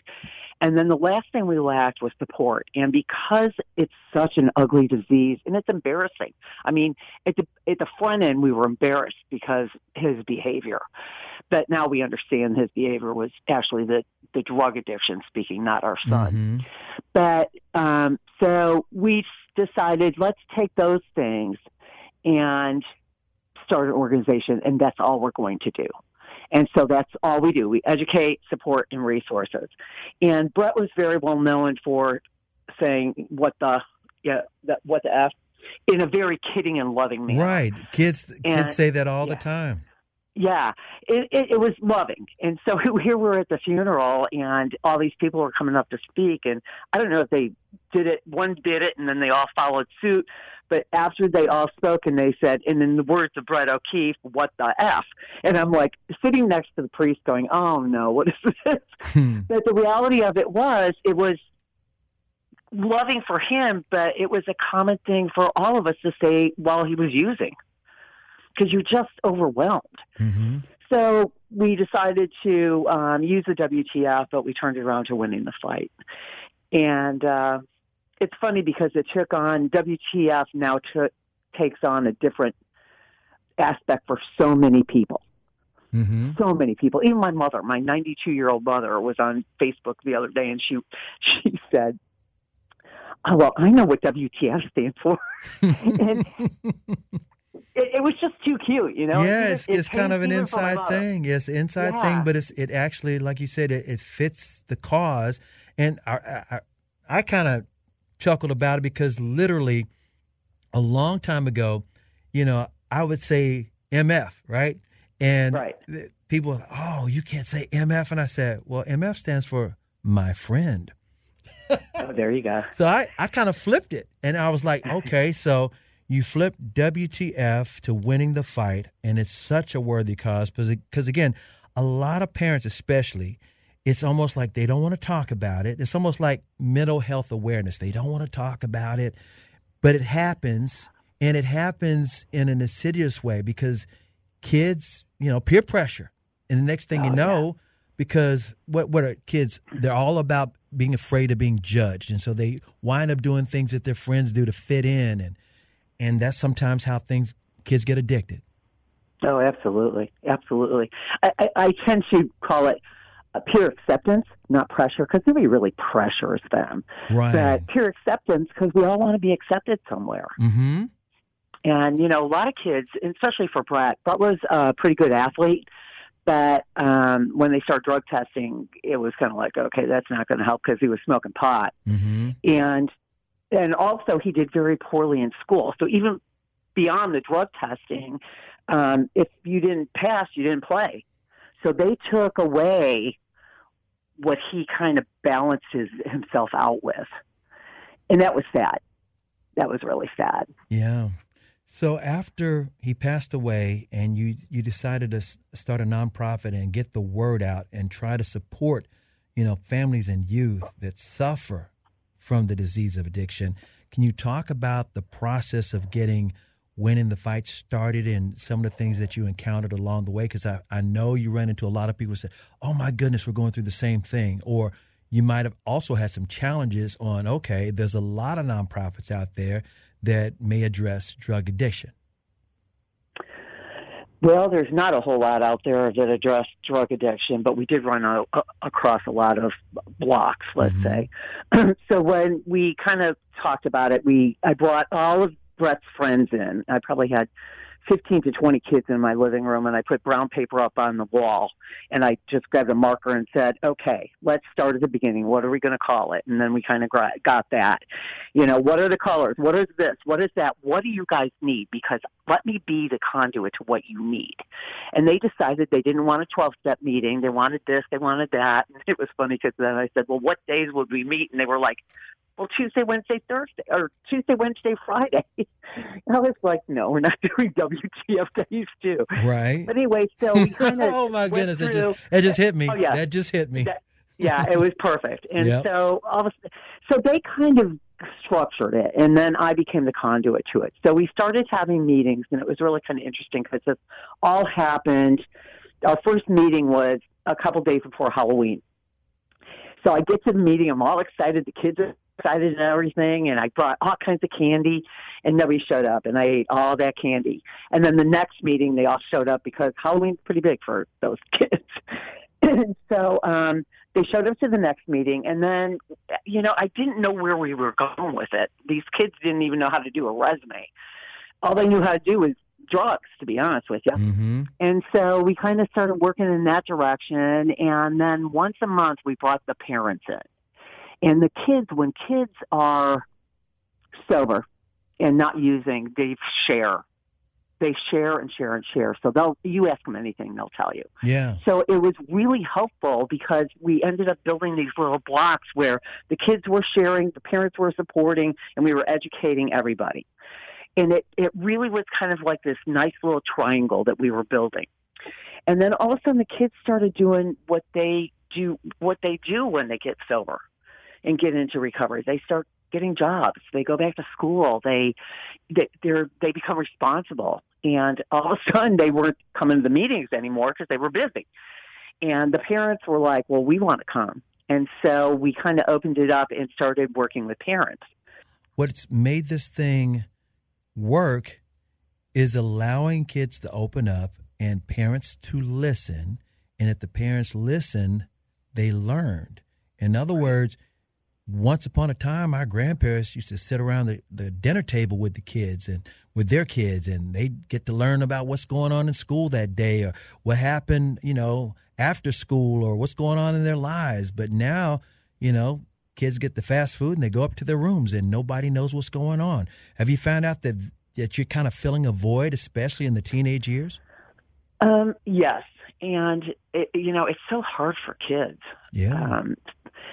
Speaker 3: And then the last thing we lacked was support. And because it's such an ugly disease and it's embarrassing. I mean, at the, at the front end, we were embarrassed because his behavior. But now we understand his behavior was actually the, the drug addiction speaking, not our son.
Speaker 1: Mhm.
Speaker 3: But um, so we decided let's take those things and start an organization, and that's all we're going to do. And so that's all we do. We educate, support, and resources. And Brett was very well known for saying what the yeah that what the f in a very kidding and loving manner.
Speaker 1: Right. Kids
Speaker 3: And-
Speaker 1: kids say that all
Speaker 3: yeah.
Speaker 1: the time.
Speaker 3: Yeah, it, it, it was loving. And so (laughs) here we're at the funeral, and all these people were coming up to speak. And I don't know if they did it, one did it, and then they all followed suit. But after they all spoke, and they said, and in the words of Brett O'Keefe, what the F? And I'm like sitting next to the priest going, oh no, what is this?
Speaker 1: Hmm.
Speaker 3: But the reality of it was, it was loving for him, but it was a common thing for all of us to say while he was using because you're just overwhelmed.
Speaker 1: hmm
Speaker 3: So we decided to um, use the WTF, but we turned it around to winning the fight. And uh, it's funny because it took on WTF now took takes on a different aspect for so many people.
Speaker 1: hmm
Speaker 3: So many people. Even my mother, my 92 year old mother, was on Facebook the other day, and she (laughs) she said, "Oh well, I know what WTF stands for." (laughs) and it, it was just too cute, you know.
Speaker 1: yeah,
Speaker 3: It-
Speaker 1: it's, it's kind of an
Speaker 3: came even from my
Speaker 1: inside thing. Yes, inside
Speaker 3: Yeah.
Speaker 1: thing, but it's it actually, like you said, it, it fits the cause. And I, I, I- I kind of chuckled about it because literally, a long time ago, you know, I would say MF, right? And
Speaker 3: Right.
Speaker 1: people, oh, you can't say MF, and I said, well, MF stands for my friend.
Speaker 3: Oh, there you go. (laughs)
Speaker 1: So I, I kind of flipped it. And I was like, (laughs) okay, so you flip WTF to winning the fight. And it's such a worthy cause because, again, a lot of parents, especially, it's almost like they don't want to talk about it. It's almost like mental health awareness. They don't want to talk about it, but it happens. And it happens in an insidious way because kids, you know, peer pressure. And the next thing
Speaker 3: Oh,
Speaker 1: you know, because what what are kids? They're all about being afraid of being judged, and so they wind up doing things that their friends do to fit in, and and that's sometimes how things kids get addicted.
Speaker 3: Oh, absolutely, absolutely. I, I, I tend to call it uh, peer acceptance, not pressure, because nobody really pressures them.
Speaker 1: Right.
Speaker 3: But peer acceptance, because we all want to be accepted somewhere.
Speaker 1: Mm-hmm.
Speaker 3: And you know, a lot of kids, especially for Brett, Brett was a pretty good athlete. But um, when they start drug testing, it was kind of like, okay, that's not going to help because he was smoking pot.
Speaker 1: Mm-hmm.
Speaker 3: and and also he did very poorly in school. So even beyond the drug testing, um, if you didn't pass, you didn't play. So they took away what he kind of balances himself out with, and that was sad. That was really sad.
Speaker 1: Yeah. So after he passed away, and you you decided to start a nonprofit and get the word out and try to support, you know, families and youth that suffer from the disease of addiction. Can you talk about the process of getting winning the fight started and some of the things that you encountered along the way? Because I, I know you ran into a lot of people who said, "Oh my goodness, we're going through the same thing," or you might have also had some challenges on. Okay, there's a lot of nonprofits out there that may address drug addiction.
Speaker 3: Well, there's not a whole lot out there that address drug addiction, but we did run a, a, across a lot of blocks, let's mm-hmm. say. (clears throat) so when we kind of talked about it, we I brought all of Brett's friends in. I probably had 15 to 20 kids in my living room, and I put brown paper up on the wall, and I just grabbed a marker and said, "Okay, let's start at the beginning. What are we going to call it?" And then we kind of got that. You know, what are the colors? What is this? What is that? What do you guys need? Because let me be the conduit to what you need. And they decided they didn't want a 12 step meeting. They wanted this, they wanted that. And (laughs) it was funny because then I said, Well, what days would we meet? And they were like, Well, Tuesday, Wednesday, Thursday, or Tuesday, Wednesday, Friday. (laughs) And I was like, No, we're not (laughs) doing WTF days too.
Speaker 1: Right.
Speaker 3: But anyway, so we (laughs) kind of.
Speaker 1: oh my goodness, it just it just hit me.
Speaker 3: Oh, yeah.
Speaker 1: That just hit me.
Speaker 3: That- yeah, it was perfect. And
Speaker 1: Yep.
Speaker 3: so all of a, so they kind of structured it, and then I became the conduit to it. So we started having meetings, and it was really kind of interesting because this all happened. Our first meeting was a couple days before Halloween. So I get to the meeting. I'm all excited. The kids are excited and everything. And I brought all kinds of candy and nobody showed up. And I ate all that candy. And then the next meeting, they all showed up because Halloween's pretty big for those (laughs) kids. and (clears throat) so um, they showed up to the next meeting. And then, you know, I didn't know where we were going with it. These kids didn't even know how to do a resume. All they knew how to do was drugs, to be honest with you.
Speaker 1: Mm-hmm.
Speaker 3: And so we kind of started working in that direction. And then once a month, we brought the parents in. And the kids, when kids are sober and not using, they share. They share and share and share. So they'll, you ask them anything, they'll tell you.
Speaker 1: Yeah.
Speaker 3: So it was really helpful because we ended up building these little blocks where the kids were sharing, the parents were supporting, and we were educating everybody. And it, it really was kind of like this nice little triangle that we were building. And then all of a sudden the kids started doing what they do what they do when they get sober and get into recovery. They start getting jobs. They go back to school. They they they're they become responsible. And all of a sudden they weren't coming to the meetings anymore because they were busy. And the parents were like, "Well, we want to come." And so we kind of opened it up and started working with parents.
Speaker 1: What's made this thing work is allowing kids to open up and parents to listen. And if the parents listen, they learned. In other words, once upon a time, our grandparents used to sit around the, the dinner table with the kids and with their kids, and they get to learn about what's going on in school that day or what happened, you know, after school or what's going on in their lives. But now, you know, kids get the fast food and they go up to their rooms and nobody knows what's going on. Have you found out that that you're kind of filling a void, especially in the teenage years?
Speaker 3: Um, yes, and it, you know it's so hard for kids.
Speaker 1: Yeah.
Speaker 3: Um,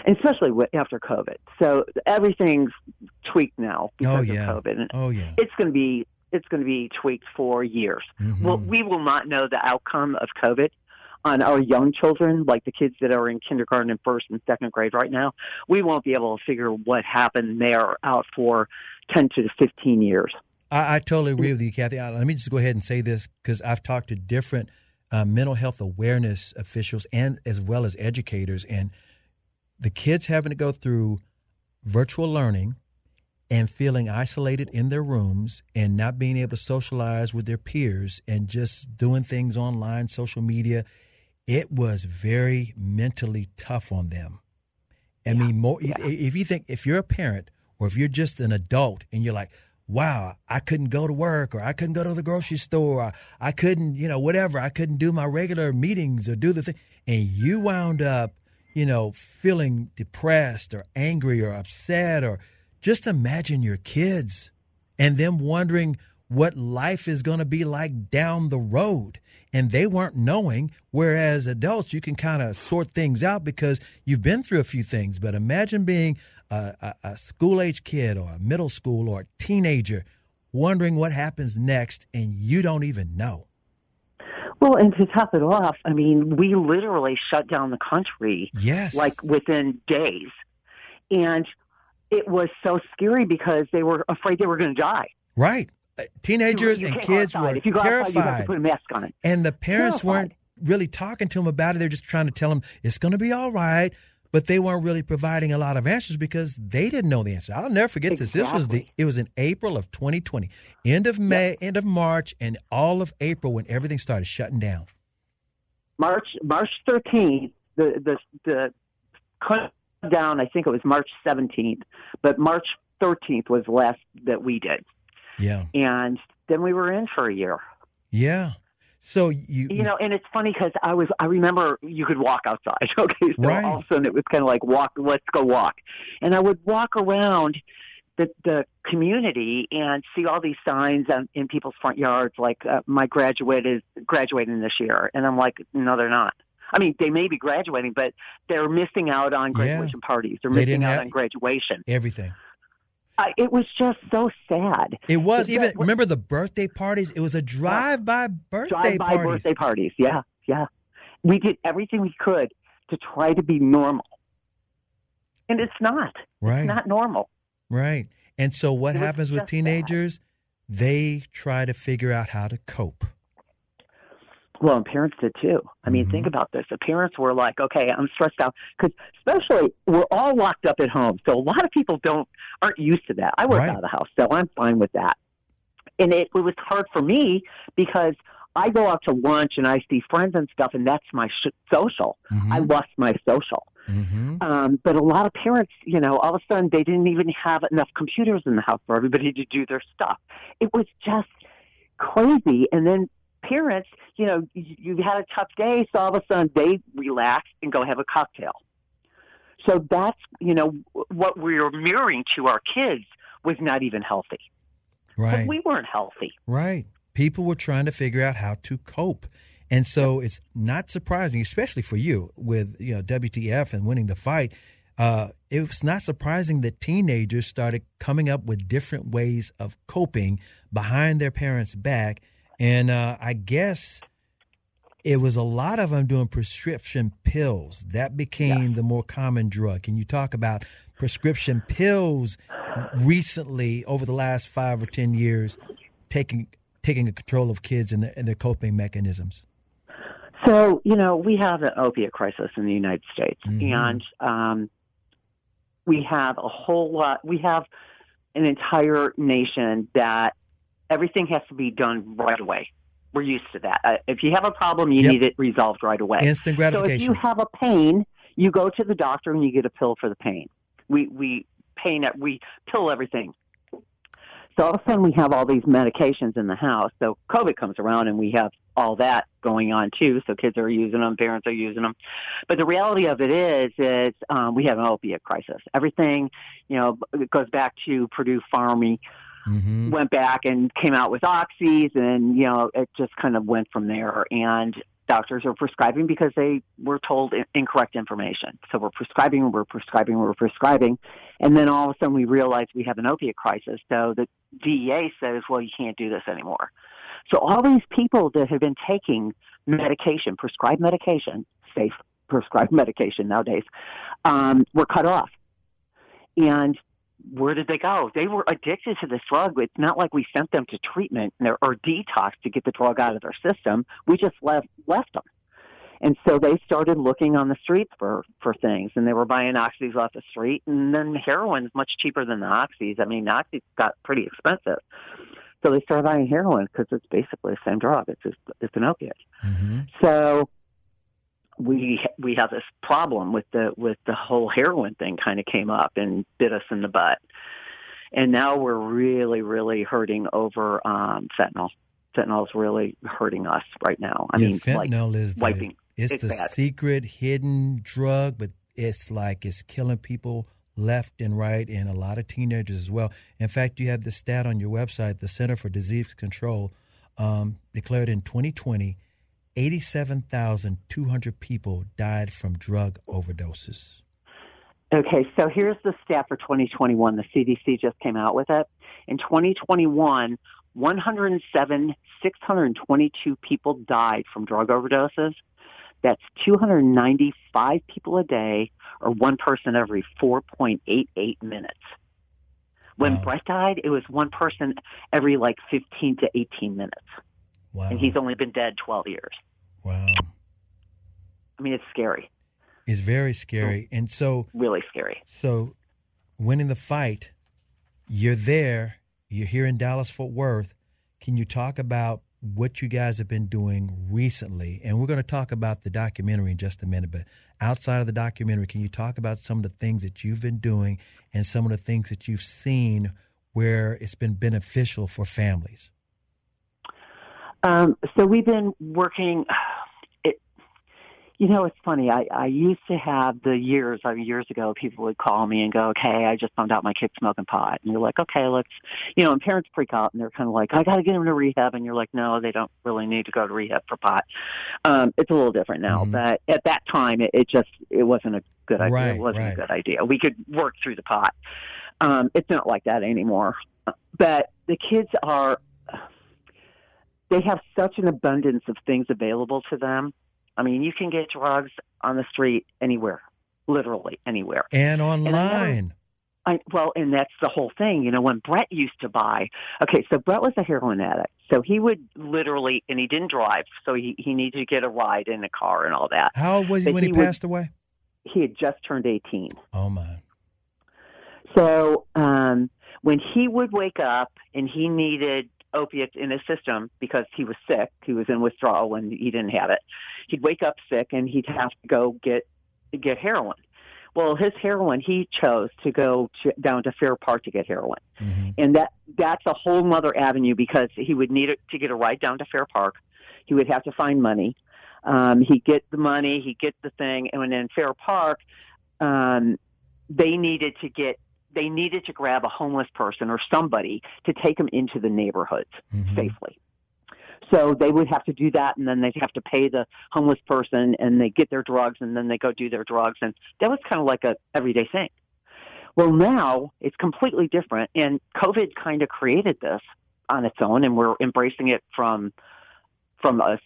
Speaker 3: and especially with, after COVID. So everything's tweaked now because
Speaker 1: oh yeah.
Speaker 3: of COVID. And
Speaker 1: oh yeah.
Speaker 3: It's going to be it's going to be tweaked for years.
Speaker 1: Mhm.
Speaker 3: Well, we will not know the outcome of COVID on our young children, like the kids that are in kindergarten and first and second grade right now. We won't be able to figure what happened there out for ten to fifteen years.
Speaker 1: I, I totally agree with you, Kathy. Uh, Let me just go ahead and say this because I've talked to different uh, mental health awareness officials and as well as educators, and the kids having to go through virtual learning and feeling isolated in their rooms and not being able to socialize with their peers and just doing things online, social media. It was very mentally tough on them. I mean, more if, if you think if you're a parent or if you're just an adult and you're like, wow, I couldn't go to work or I couldn't go to the grocery store or I couldn't, you know, whatever, I couldn't do my regular meetings or do the thing, and you wound up, you know, feeling depressed or angry or upset or just imagine your kids and them wondering what life is going to be like down the road. And they weren't knowing, whereas adults, you can kind of sort things out because you've been through a few things. But imagine being a, a, a school age kid or a middle school or a teenager wondering what happens next and you don't even know.
Speaker 3: Well, and to top it off, I mean, we literally shut down the country
Speaker 1: Yes.
Speaker 3: like within days. And it was so scary because they were afraid they were going to die.
Speaker 1: Right. Uh, Teenagers
Speaker 3: You- you
Speaker 1: and kids
Speaker 3: outside.
Speaker 1: were
Speaker 3: If you go outside, you have to
Speaker 1: terrified.
Speaker 3: put a mask on it.
Speaker 1: And the parents
Speaker 3: Terrified.
Speaker 1: weren't really talking to them about it. They're just trying to tell them it's going to be all right. But they weren't really providing a lot of answers because they didn't know the answer. I'll never forget this. This was the it was in April of 2020, end of May, end of March, and all of April when everything started shutting down.
Speaker 3: March March 13th, the the the cut down. I think it was March 17th, but March 13th was the last that we did,
Speaker 1: Yeah,
Speaker 3: and then we were in for a year.
Speaker 1: yeah. So you
Speaker 3: You know, and it's funny because I was I remember you could walk outside. (laughs) Okay, so
Speaker 1: Right.
Speaker 3: all of a sudden it was kind of like walk, let's go walk, and I would walk around the the community and see all these signs on, in people's front yards, like uh, my graduate is graduating this year, and I'm like, no, they're not. I mean, they may be graduating, but they're missing out on graduation parties. They're missing
Speaker 1: didn't
Speaker 3: out
Speaker 1: have-
Speaker 3: on graduation.
Speaker 1: everything.
Speaker 3: I, it was just so sad.
Speaker 1: It was even remember the birthday parties. It was a drive-by birthday
Speaker 3: drive-by
Speaker 1: parties.
Speaker 3: birthday parties. Yeah, yeah. We did everything we could to try to be normal, and it's not.
Speaker 1: Right.
Speaker 3: It's not normal.
Speaker 1: Right. And so what happens with teenagers? They try to figure out how to cope.
Speaker 3: Well, and parents did too. I mean,
Speaker 1: Mm-hmm.
Speaker 3: think about this. The parents were like, okay, I'm stressed out because especially we're all locked up at home. So a lot of people don't, aren't used to that. I work
Speaker 1: Right.
Speaker 3: out of the house, so I'm fine with that. And it, it was hard for me because I go out to lunch and I see friends and stuff, and that's my sh- social. I lost my social.
Speaker 1: Mm-hmm.
Speaker 3: Um, but a lot of parents, you know, all of a sudden they didn't even have enough computers in the house for everybody to do their stuff. It was just crazy. And then parents, you know, you, you had a tough day, so all of a sudden they relax and go have a cocktail. So that's, you know, what we were mirroring to our kids was not even healthy. But
Speaker 1: Right.
Speaker 3: we weren't healthy.
Speaker 1: Right. People were trying to figure out how to cope. And so it's not surprising, especially for you with you know WTF and winning the fight. Uh, it was not surprising that teenagers started coming up with different ways of coping behind their parents' back, and uh, I guess it was a lot of them doing prescription pills. That became the more common drug. Can you talk about prescription pills recently over the last five or ten years, taking taking control of kids and their, and their coping mechanisms?
Speaker 3: So, you know, we have an opiate crisis in the United States,
Speaker 1: Mhm.
Speaker 3: and um, we have a whole lot, we have an entire nation that everything has to be done right away. We're used to that. Uh, if you have a problem, you
Speaker 1: Yep.
Speaker 3: need it resolved right away.
Speaker 1: Instant gratification.
Speaker 3: So if you have a pain, you go to the doctor and you get a pill for the pain. We we pain it. We pill everything. So all of a sudden we have all these medications in the house. So COVID comes around and we have all that going on too. So kids are using them, parents are using them. But the reality of it is, is um, we have an opiate crisis. Everything, you know, it goes back to Purdue Pharmacy
Speaker 1: hmm
Speaker 3: went back and came out with oxys and you know it just kind of went from there. And doctors are prescribing because they were told incorrect information. So we're prescribing we're prescribing we're prescribing. And then all of a sudden we realize we have an opiate crisis. So the DEA says well you can't do this anymore. So all these people that have been taking medication prescribed medication safe prescribed (laughs) medication nowadays um, were cut off. And where did they go? They were addicted to this drug. It's not like we sent them to treatment or, or detox to get the drug out of their system. We just left left them. And so they started looking on the streets for for things, and they were buying oxys off the street. And then heroin's much cheaper than the oxys. I mean, oxys got pretty expensive, so they started buying heroin because it's basically the same drug. It's just it's an opiate.
Speaker 1: hmm
Speaker 3: So we we have this problem with the with the whole heroin thing kind of came up and bit us in the butt. And now we're really really hurting over um fentanyl. is really hurting us right now. I
Speaker 1: yeah,
Speaker 3: mean like
Speaker 1: fentanyl is the, it's,
Speaker 3: It's
Speaker 1: the
Speaker 3: bad.
Speaker 1: secret hidden drug, but it's like it's killing people left and right, and a lot of teenagers as well. In fact, you have the stat on your website. The Center for Disease Control um, declared in 2020, 87,200 people died from drug overdoses.
Speaker 3: Okay, so here's the stat for 2021. The CDC just came out with it. In 2021, 107, 622 people died from drug overdoses. That's 295 people a day, or one person every 4.88 minutes. When
Speaker 1: Wow.
Speaker 3: Brett died, it was one person every like 15 to 18 minutes,
Speaker 1: Wow.
Speaker 3: and he's only been dead 12 years.
Speaker 1: wow.
Speaker 3: I mean, it's scary,
Speaker 1: It's very scary. Mm-hmm. And so,
Speaker 3: really scary.
Speaker 1: So, winning the fight, you're there. You're here in Dallas Fort Worth. Can you talk about what you guys have been doing recently? And we're going to talk about the documentary in just a minute. But outside of the documentary, can you talk about some of the things that you've been doing and some of the things that you've seen where it's been beneficial for families?
Speaker 3: Um, so we've been working. (sighs) It, you know, it's funny. I, I used to have the years, I mean, years ago, people would call me and go, "Okay, I just found out my kid's smoking pot," and you're like, "Okay, let's," you know, and parents freak out and they're kind of like, "I got to get him to rehab," and you're like, "No, they don't really need to go to rehab for pot." Um, it's a little different now,
Speaker 1: Mhm.
Speaker 3: but at that time, it, it just it wasn't a good idea.
Speaker 1: Right,
Speaker 3: it wasn't
Speaker 1: right.
Speaker 3: a good idea. We could work through the pot. Um, it's not like that anymore. But the kids are they have such an abundance of things available to them. I mean, you can get drugs on the street anywhere, literally anywhere.
Speaker 1: And online.
Speaker 3: I, well, and that's the whole thing. You know, when Brett used to buy, okay, so Brett was a heroin addict. So he would literally, and he didn't drive, so he, he needed to get a ride in a car and all that.
Speaker 1: How old was he
Speaker 3: But
Speaker 1: when he,
Speaker 3: he would-
Speaker 1: passed away?
Speaker 3: He had just turned 18.
Speaker 1: Oh my.
Speaker 3: So um, when he would wake up and he needed opiates in his system because he was sick, he was in withdrawal when he didn't have it. He'd wake up sick and he'd have to go get get heroin. Well, his heroin, he chose to go to, down to Fair Park to get heroin, and that that's a whole other avenue because he would need it to get a ride down to Fair Park. He would have to find money. Um, he'd get the money, he'd get the thing, and then in Fair Park, um, they needed to get they needed to grab a homeless person or somebody to take them into the neighborhoods mm-hmm. safely. So they would have to do that, and then they'd have to pay the homeless person, and they get their drugs, and then they go do their drugs, and that was kind of like a everyday thing. Well, now it's completely different, and COVID kind of created this on its own, and we're embracing it from from a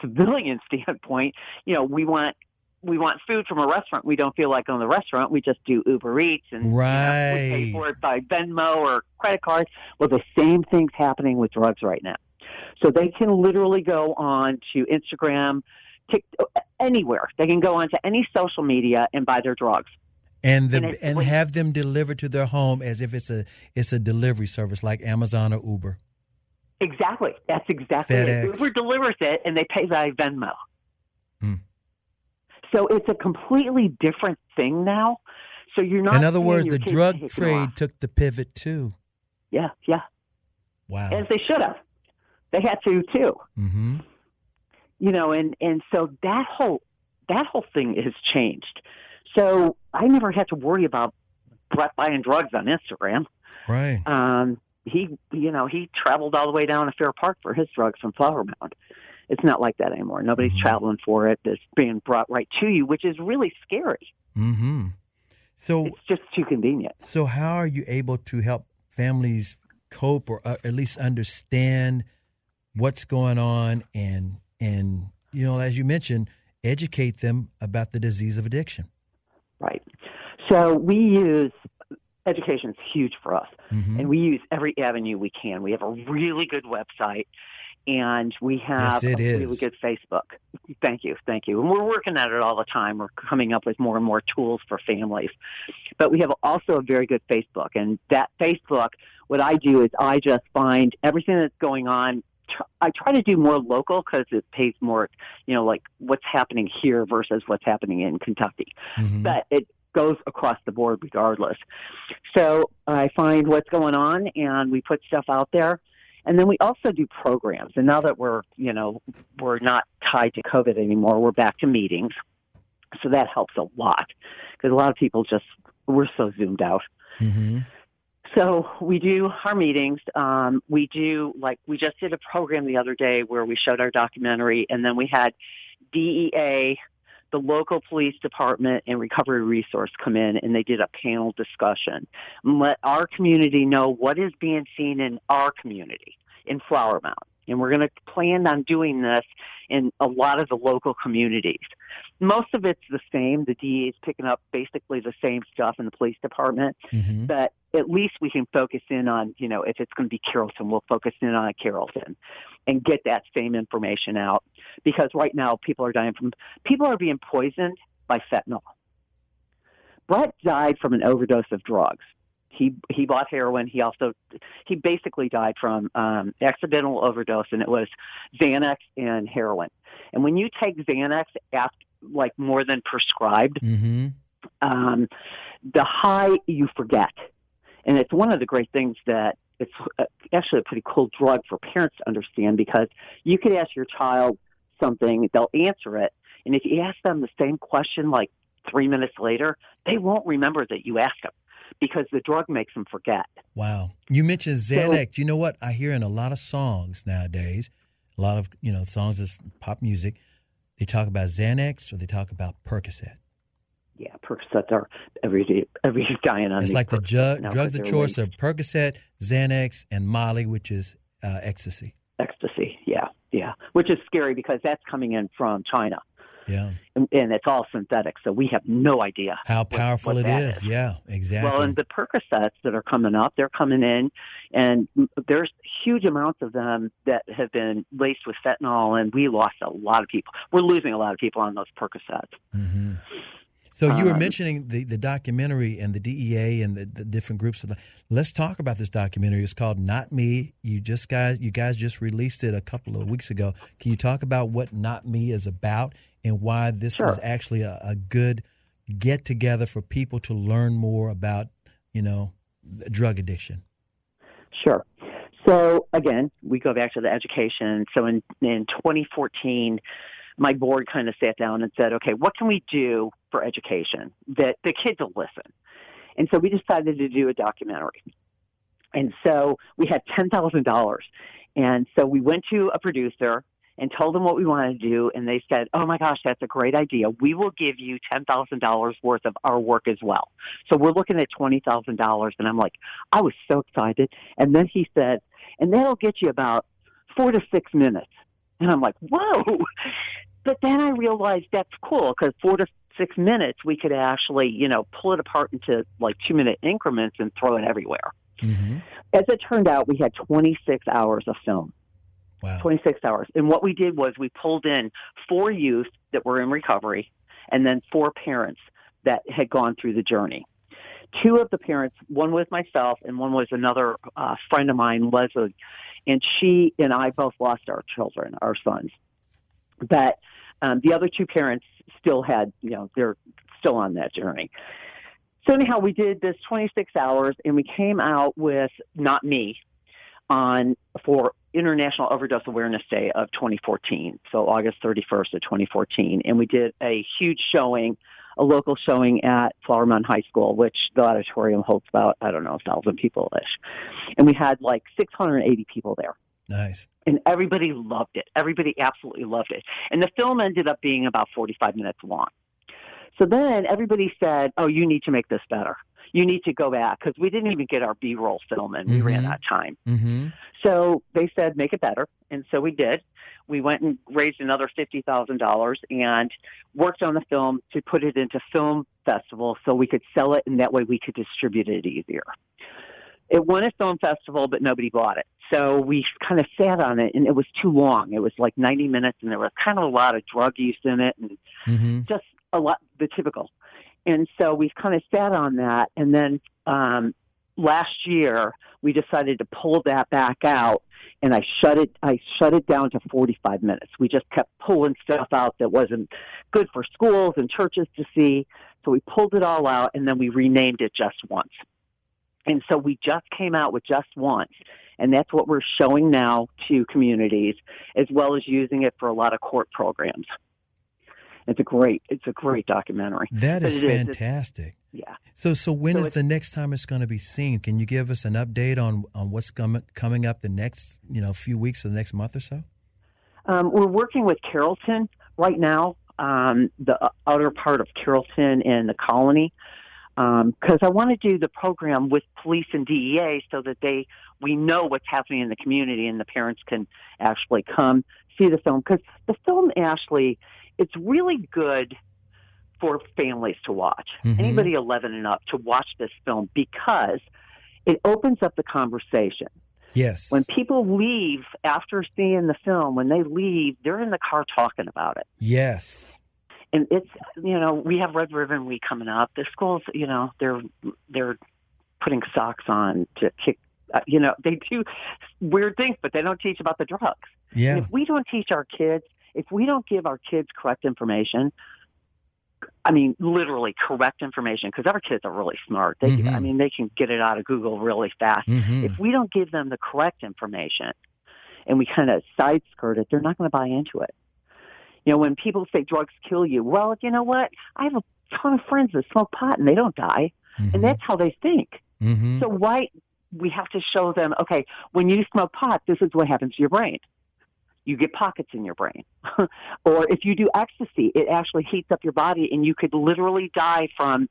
Speaker 3: civilian (laughs) standpoint. You know, we want we want food from a restaurant. We don't feel like on the restaurant. We just do Uber Eats and you know, we pay for it by Venmo or credit card. Well, the same thing's happening with drugs right now. So they can literally go on to Instagram, TikTok, anywhere. They can go on to any social media and buy their drugs.
Speaker 1: And the
Speaker 3: And
Speaker 1: and, have them delivered to their home as if it's a it's a delivery service like Amazon or Uber.
Speaker 3: Exactly. That's exactly
Speaker 1: FedEx.
Speaker 3: it. Uber delivers it and they pay by Venmo.
Speaker 1: Hmm.
Speaker 3: So it's a completely different thing now. So you're not.
Speaker 1: In other words, the drug trade took the pivot too.
Speaker 3: Yeah, yeah.
Speaker 1: Wow.
Speaker 3: As they should have. They had to too.
Speaker 1: hmm
Speaker 3: you know and and so that whole that whole thing has changed so i never had to worry about brett buying drugs on instagram
Speaker 1: Right.
Speaker 3: um he you know he traveled all the way down to fair park for his drugs from flower mound it's not like that anymore nobody's
Speaker 1: Mhm.
Speaker 3: traveling for it it's being brought right to you which is really scary
Speaker 1: hmm So
Speaker 3: it's just too convenient
Speaker 1: So, how are you able to help families cope or uh, at least understand what's going on and and you know, as you mentioned, educate them about the disease of addiction?
Speaker 3: right so we use education is huge for us
Speaker 1: Mhm.
Speaker 3: and we use every avenue we can. We have a really good website, and we have
Speaker 1: Yes,
Speaker 3: a really good Facebook. (laughs) Thank you, thank you. And we're working at it all the time. We're coming up with more and more tools for families, but we have also a very good Facebook. And that Facebook, what I do is I just find everything that's going on. I try to do more local because it pays more, you know, like what's happening here versus what's happening in Kentucky
Speaker 1: Mhm.
Speaker 3: but it goes across the board regardless. So I find what's going on and we put stuff out there. And then we also do programs. And now that we're, you know, we're not tied to COVID anymore, we're back to meetings. So that helps a lot because a lot of people just, we're so zoomed out.
Speaker 1: Mhm.
Speaker 3: So we do our meetings. Um, we do like we just did a program the other day where we showed our documentary, and then we had DEA, the local police department, and recovery resource come in, and they did a panel discussion. And let our community know what is being seen in our community in Flower Mound. And we're going to plan on doing this in a lot of the local communities. Most of it's the same. The DEA is picking up basically the same stuff in the police department
Speaker 1: Mhm.
Speaker 3: but at least we can focus in on, you know, if it's going to be Carrollton, we'll focus in on Carrollton and get that same information out. Because right now people are dying from, people are being poisoned by fentanyl. Brett died from an overdose of drugs. He he bought heroin. He also he basically died from um, accidental overdose, and it was Xanax and heroin. And when you take Xanax after like more than prescribed,
Speaker 1: Mhm.
Speaker 3: um, the high you forget. And it's one of the great things that it's uh, actually a pretty cool drug for parents to understand because you could ask your child something, they'll answer it. And if you ask them the same question like three minutes later, they won't remember that you asked them because the drug makes them forget.
Speaker 1: Wow. You mentioned Xanax. you know what? I hear in a lot of songs nowadays, a lot of, you know, songs of pop music, they talk about Xanax or they talk about Percocet.
Speaker 3: Yeah, Percocet are every every (laughs) dying on
Speaker 1: It's like the
Speaker 3: Percocets
Speaker 1: ju- drugs of choice are Percocet, Xanax, and Molly, which is uh, ecstasy.
Speaker 3: ecstasy. Yeah, yeah, which is scary because that's coming in from China.
Speaker 1: Yeah.
Speaker 3: And, and it's all synthetic, so we have no idea
Speaker 1: How powerful
Speaker 3: what
Speaker 1: it
Speaker 3: that
Speaker 1: is. Yeah, exactly.
Speaker 3: Well, and the Percocets that are coming up, they're coming in, and there's huge amounts of them that have been laced with fentanyl, and we lost a lot of people. We're losing a lot of people on those Percocets.
Speaker 1: hmm So you were
Speaker 3: Um,
Speaker 1: mentioning the, the documentary and the DEA and the, the different groups. Of the, let's talk about this documentary. It's called Not Me. You just guys, you guys just released it a couple of weeks ago. Can you talk about what Not Me is about and why this
Speaker 3: Sure.
Speaker 1: is actually a, a good get together for people to learn more about, you know, drug addiction?
Speaker 3: Sure. So again, we go back to the education. So in, in 2014, my board kind of sat down and said, okay, what can we do for education that the kids will listen? And so we decided to do a documentary. And so we had $10,000. And so we went to a producer and told them what we wanted to do. And they said, oh my gosh, that's a great idea. We will give you $10,000 worth of our work as well. So we're looking at $20,000. And I'm like, I was so excited. And then he said, and that'll get you about four to six minutes. And I'm like, whoa. But then I realized that's cool because four to six minutes, we could actually, you know, pull it apart into like two minute increments and throw it everywhere.
Speaker 1: Mm-hmm.
Speaker 3: As it turned out, we had 26 hours of film.
Speaker 1: Wow.
Speaker 3: 26 hours. And what we did was we pulled in four youth that were in recovery and then four parents that had gone through the journey. Two of the parents, one was myself and one was another uh, friend of mine, Leslie, and she and I both lost our children, our sons. But um, the other two parents still had, you know, they're still on that journey. So anyhow, we did this 26 hours and we came out with Not Me on for International Overdose Awareness Day of 2014, so August 31st of 2014, and we did a huge showing, a local showing at Flower Mound High School, which the auditorium holds about I don't know a thousand people ish, and we had like 680 people there
Speaker 1: Nice.
Speaker 3: and everybody loved it. Everybody absolutely loved it. And the film ended up being about 45 minutes long. So then everybody said, "Oh, you need to make this better. You need to go back because we didn't even get our B-roll film and we ran
Speaker 1: Mhm.
Speaker 3: out of time."
Speaker 1: Mm-hmm.
Speaker 3: So they said, "Make it better," and so we did. We went and raised another fifty thousand dollars and worked on the film to put it into film festival so we could sell it and that way we could distribute it easier. It won a film festival, but nobody bought it. So we kind of sat on it, and it was too long. It was like 90 minutes, and there was kind of a lot of drug use in it, and
Speaker 1: Mm-hmm.
Speaker 3: just a lot the typical. And so we've kind of sat on that, and then um, last year we decided to pull that back out, and I shut it. I shut it down to 45 minutes. We just kept pulling stuff out that wasn't good for schools and churches to see. So we pulled it all out, and then we renamed it Just Once. And so we just came out with Just Once, and that's what we're showing now to communities, as well as using it for a lot of court programs. It's a great, it's a great documentary.
Speaker 1: That is
Speaker 3: But is
Speaker 1: fantastic.
Speaker 3: yeah.
Speaker 1: So, so when
Speaker 3: So
Speaker 1: is the next time it's going to be seen? Can you give us an update on on what's coming coming up the next you know few weeks or the next month or so?
Speaker 3: Um, we're working with Carrollton right now, um, the outer part of Carrollton and the colony, because I want to do the program with police and DEA so that they we know what's happening in the community and the parents can actually come see the film because the film actually it's really good for families to watch
Speaker 1: Mhm.
Speaker 3: anybody 11 and up to watch this film because it opens up the conversation
Speaker 1: Yes.
Speaker 3: when people leave after seeing the film, when they leave, they're in the car talking about it.
Speaker 1: yes.
Speaker 3: And it's you know we have Red Ribbon Week coming up. The schools, you know, they're they're putting socks on to kick. Uh, you know, they do weird things, but they don't teach about the drugs. And
Speaker 1: Yeah.
Speaker 3: if we don't teach our kids, if we don't give our kids correct information, I mean, literally correct information, because our kids are really smart. They,
Speaker 1: Mhm.
Speaker 3: I mean, they can get it out of Google really fast.
Speaker 1: Mhm.
Speaker 3: If we don't give them the correct information and we kind of side skirt it, they're not going to buy into it. You know, when people say drugs kill you, well, you know what? I have a ton of friends that smoke pot and they don't die,
Speaker 1: Mhm.
Speaker 3: and that's how they think.
Speaker 1: Mhm.
Speaker 3: So why we have to show them, okay, when you smoke pot, this is what happens to your brain. You get pockets in your brain. (laughs) or if you do ecstasy, it actually heats up your body and you could literally die from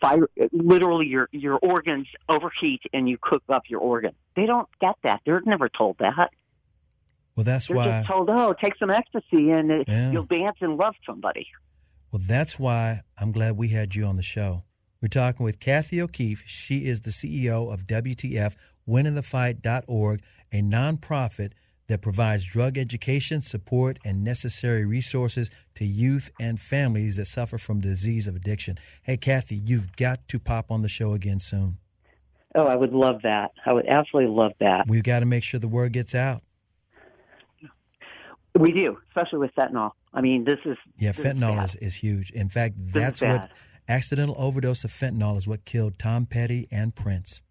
Speaker 3: fire literally your your organs overheat and you cook up your organ. They don't get that. They're never told that.
Speaker 1: Well, that's
Speaker 3: They're
Speaker 1: why.
Speaker 3: just told, oh, take some ecstasy and it,
Speaker 1: Yeah.
Speaker 3: you'll dance and love somebody.
Speaker 1: Well, that's why I'm glad we had you on the show. We're talking with Kathy O'Keefe. She is the CEO of WTF, winningthefight.org, a nonprofit that provides drug education, support, and necessary resources to youth and families that suffer from disease of addiction. Hey, Kathy, you've got to pop on the show again soon.
Speaker 3: Oh, I would love that. I would absolutely love that.
Speaker 1: We've got to make sure the word gets out.
Speaker 3: We do, especially with fentanyl. I mean, this is
Speaker 1: Yeah,
Speaker 3: this
Speaker 1: fentanyl
Speaker 3: bad.
Speaker 1: is, is huge. In fact,
Speaker 3: is
Speaker 1: that's what accidental overdose of fentanyl is what killed Tom Petty and Prince.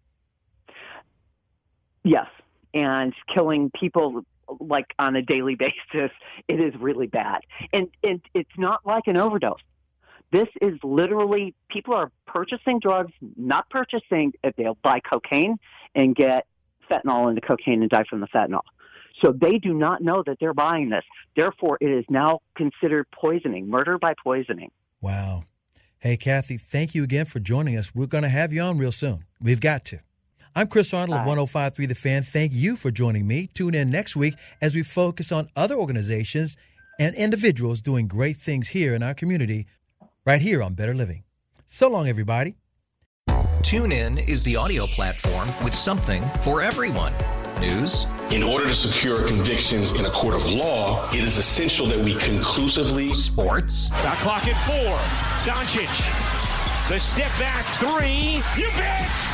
Speaker 3: Yes, and killing people like on a daily (laughs) basis. It is really bad, and and it's not like an overdose. This is literally people are purchasing drugs, not purchasing. They'll buy cocaine and get fentanyl into cocaine and die from the fentanyl. So they do not know that they're buying this. Therefore, it is now considered poisoning, murder by poisoning.
Speaker 1: Wow. Hey, Kathy, thank you again for joining us. We're going to have you on real soon. We've got to. I'm Chris Arnold of 1053 The Fan. Thank you for joining me. Tune in next week as we focus on other organizations and individuals doing great things here in our community, right here on Better Living. So long, everybody.
Speaker 4: TuneIn is the audio platform with something for everyone. News,
Speaker 5: In order to secure convictions in a court of law, it is essential that we conclusively
Speaker 4: sports,
Speaker 6: Shot clock at four. Doncic. The step back three. You bet.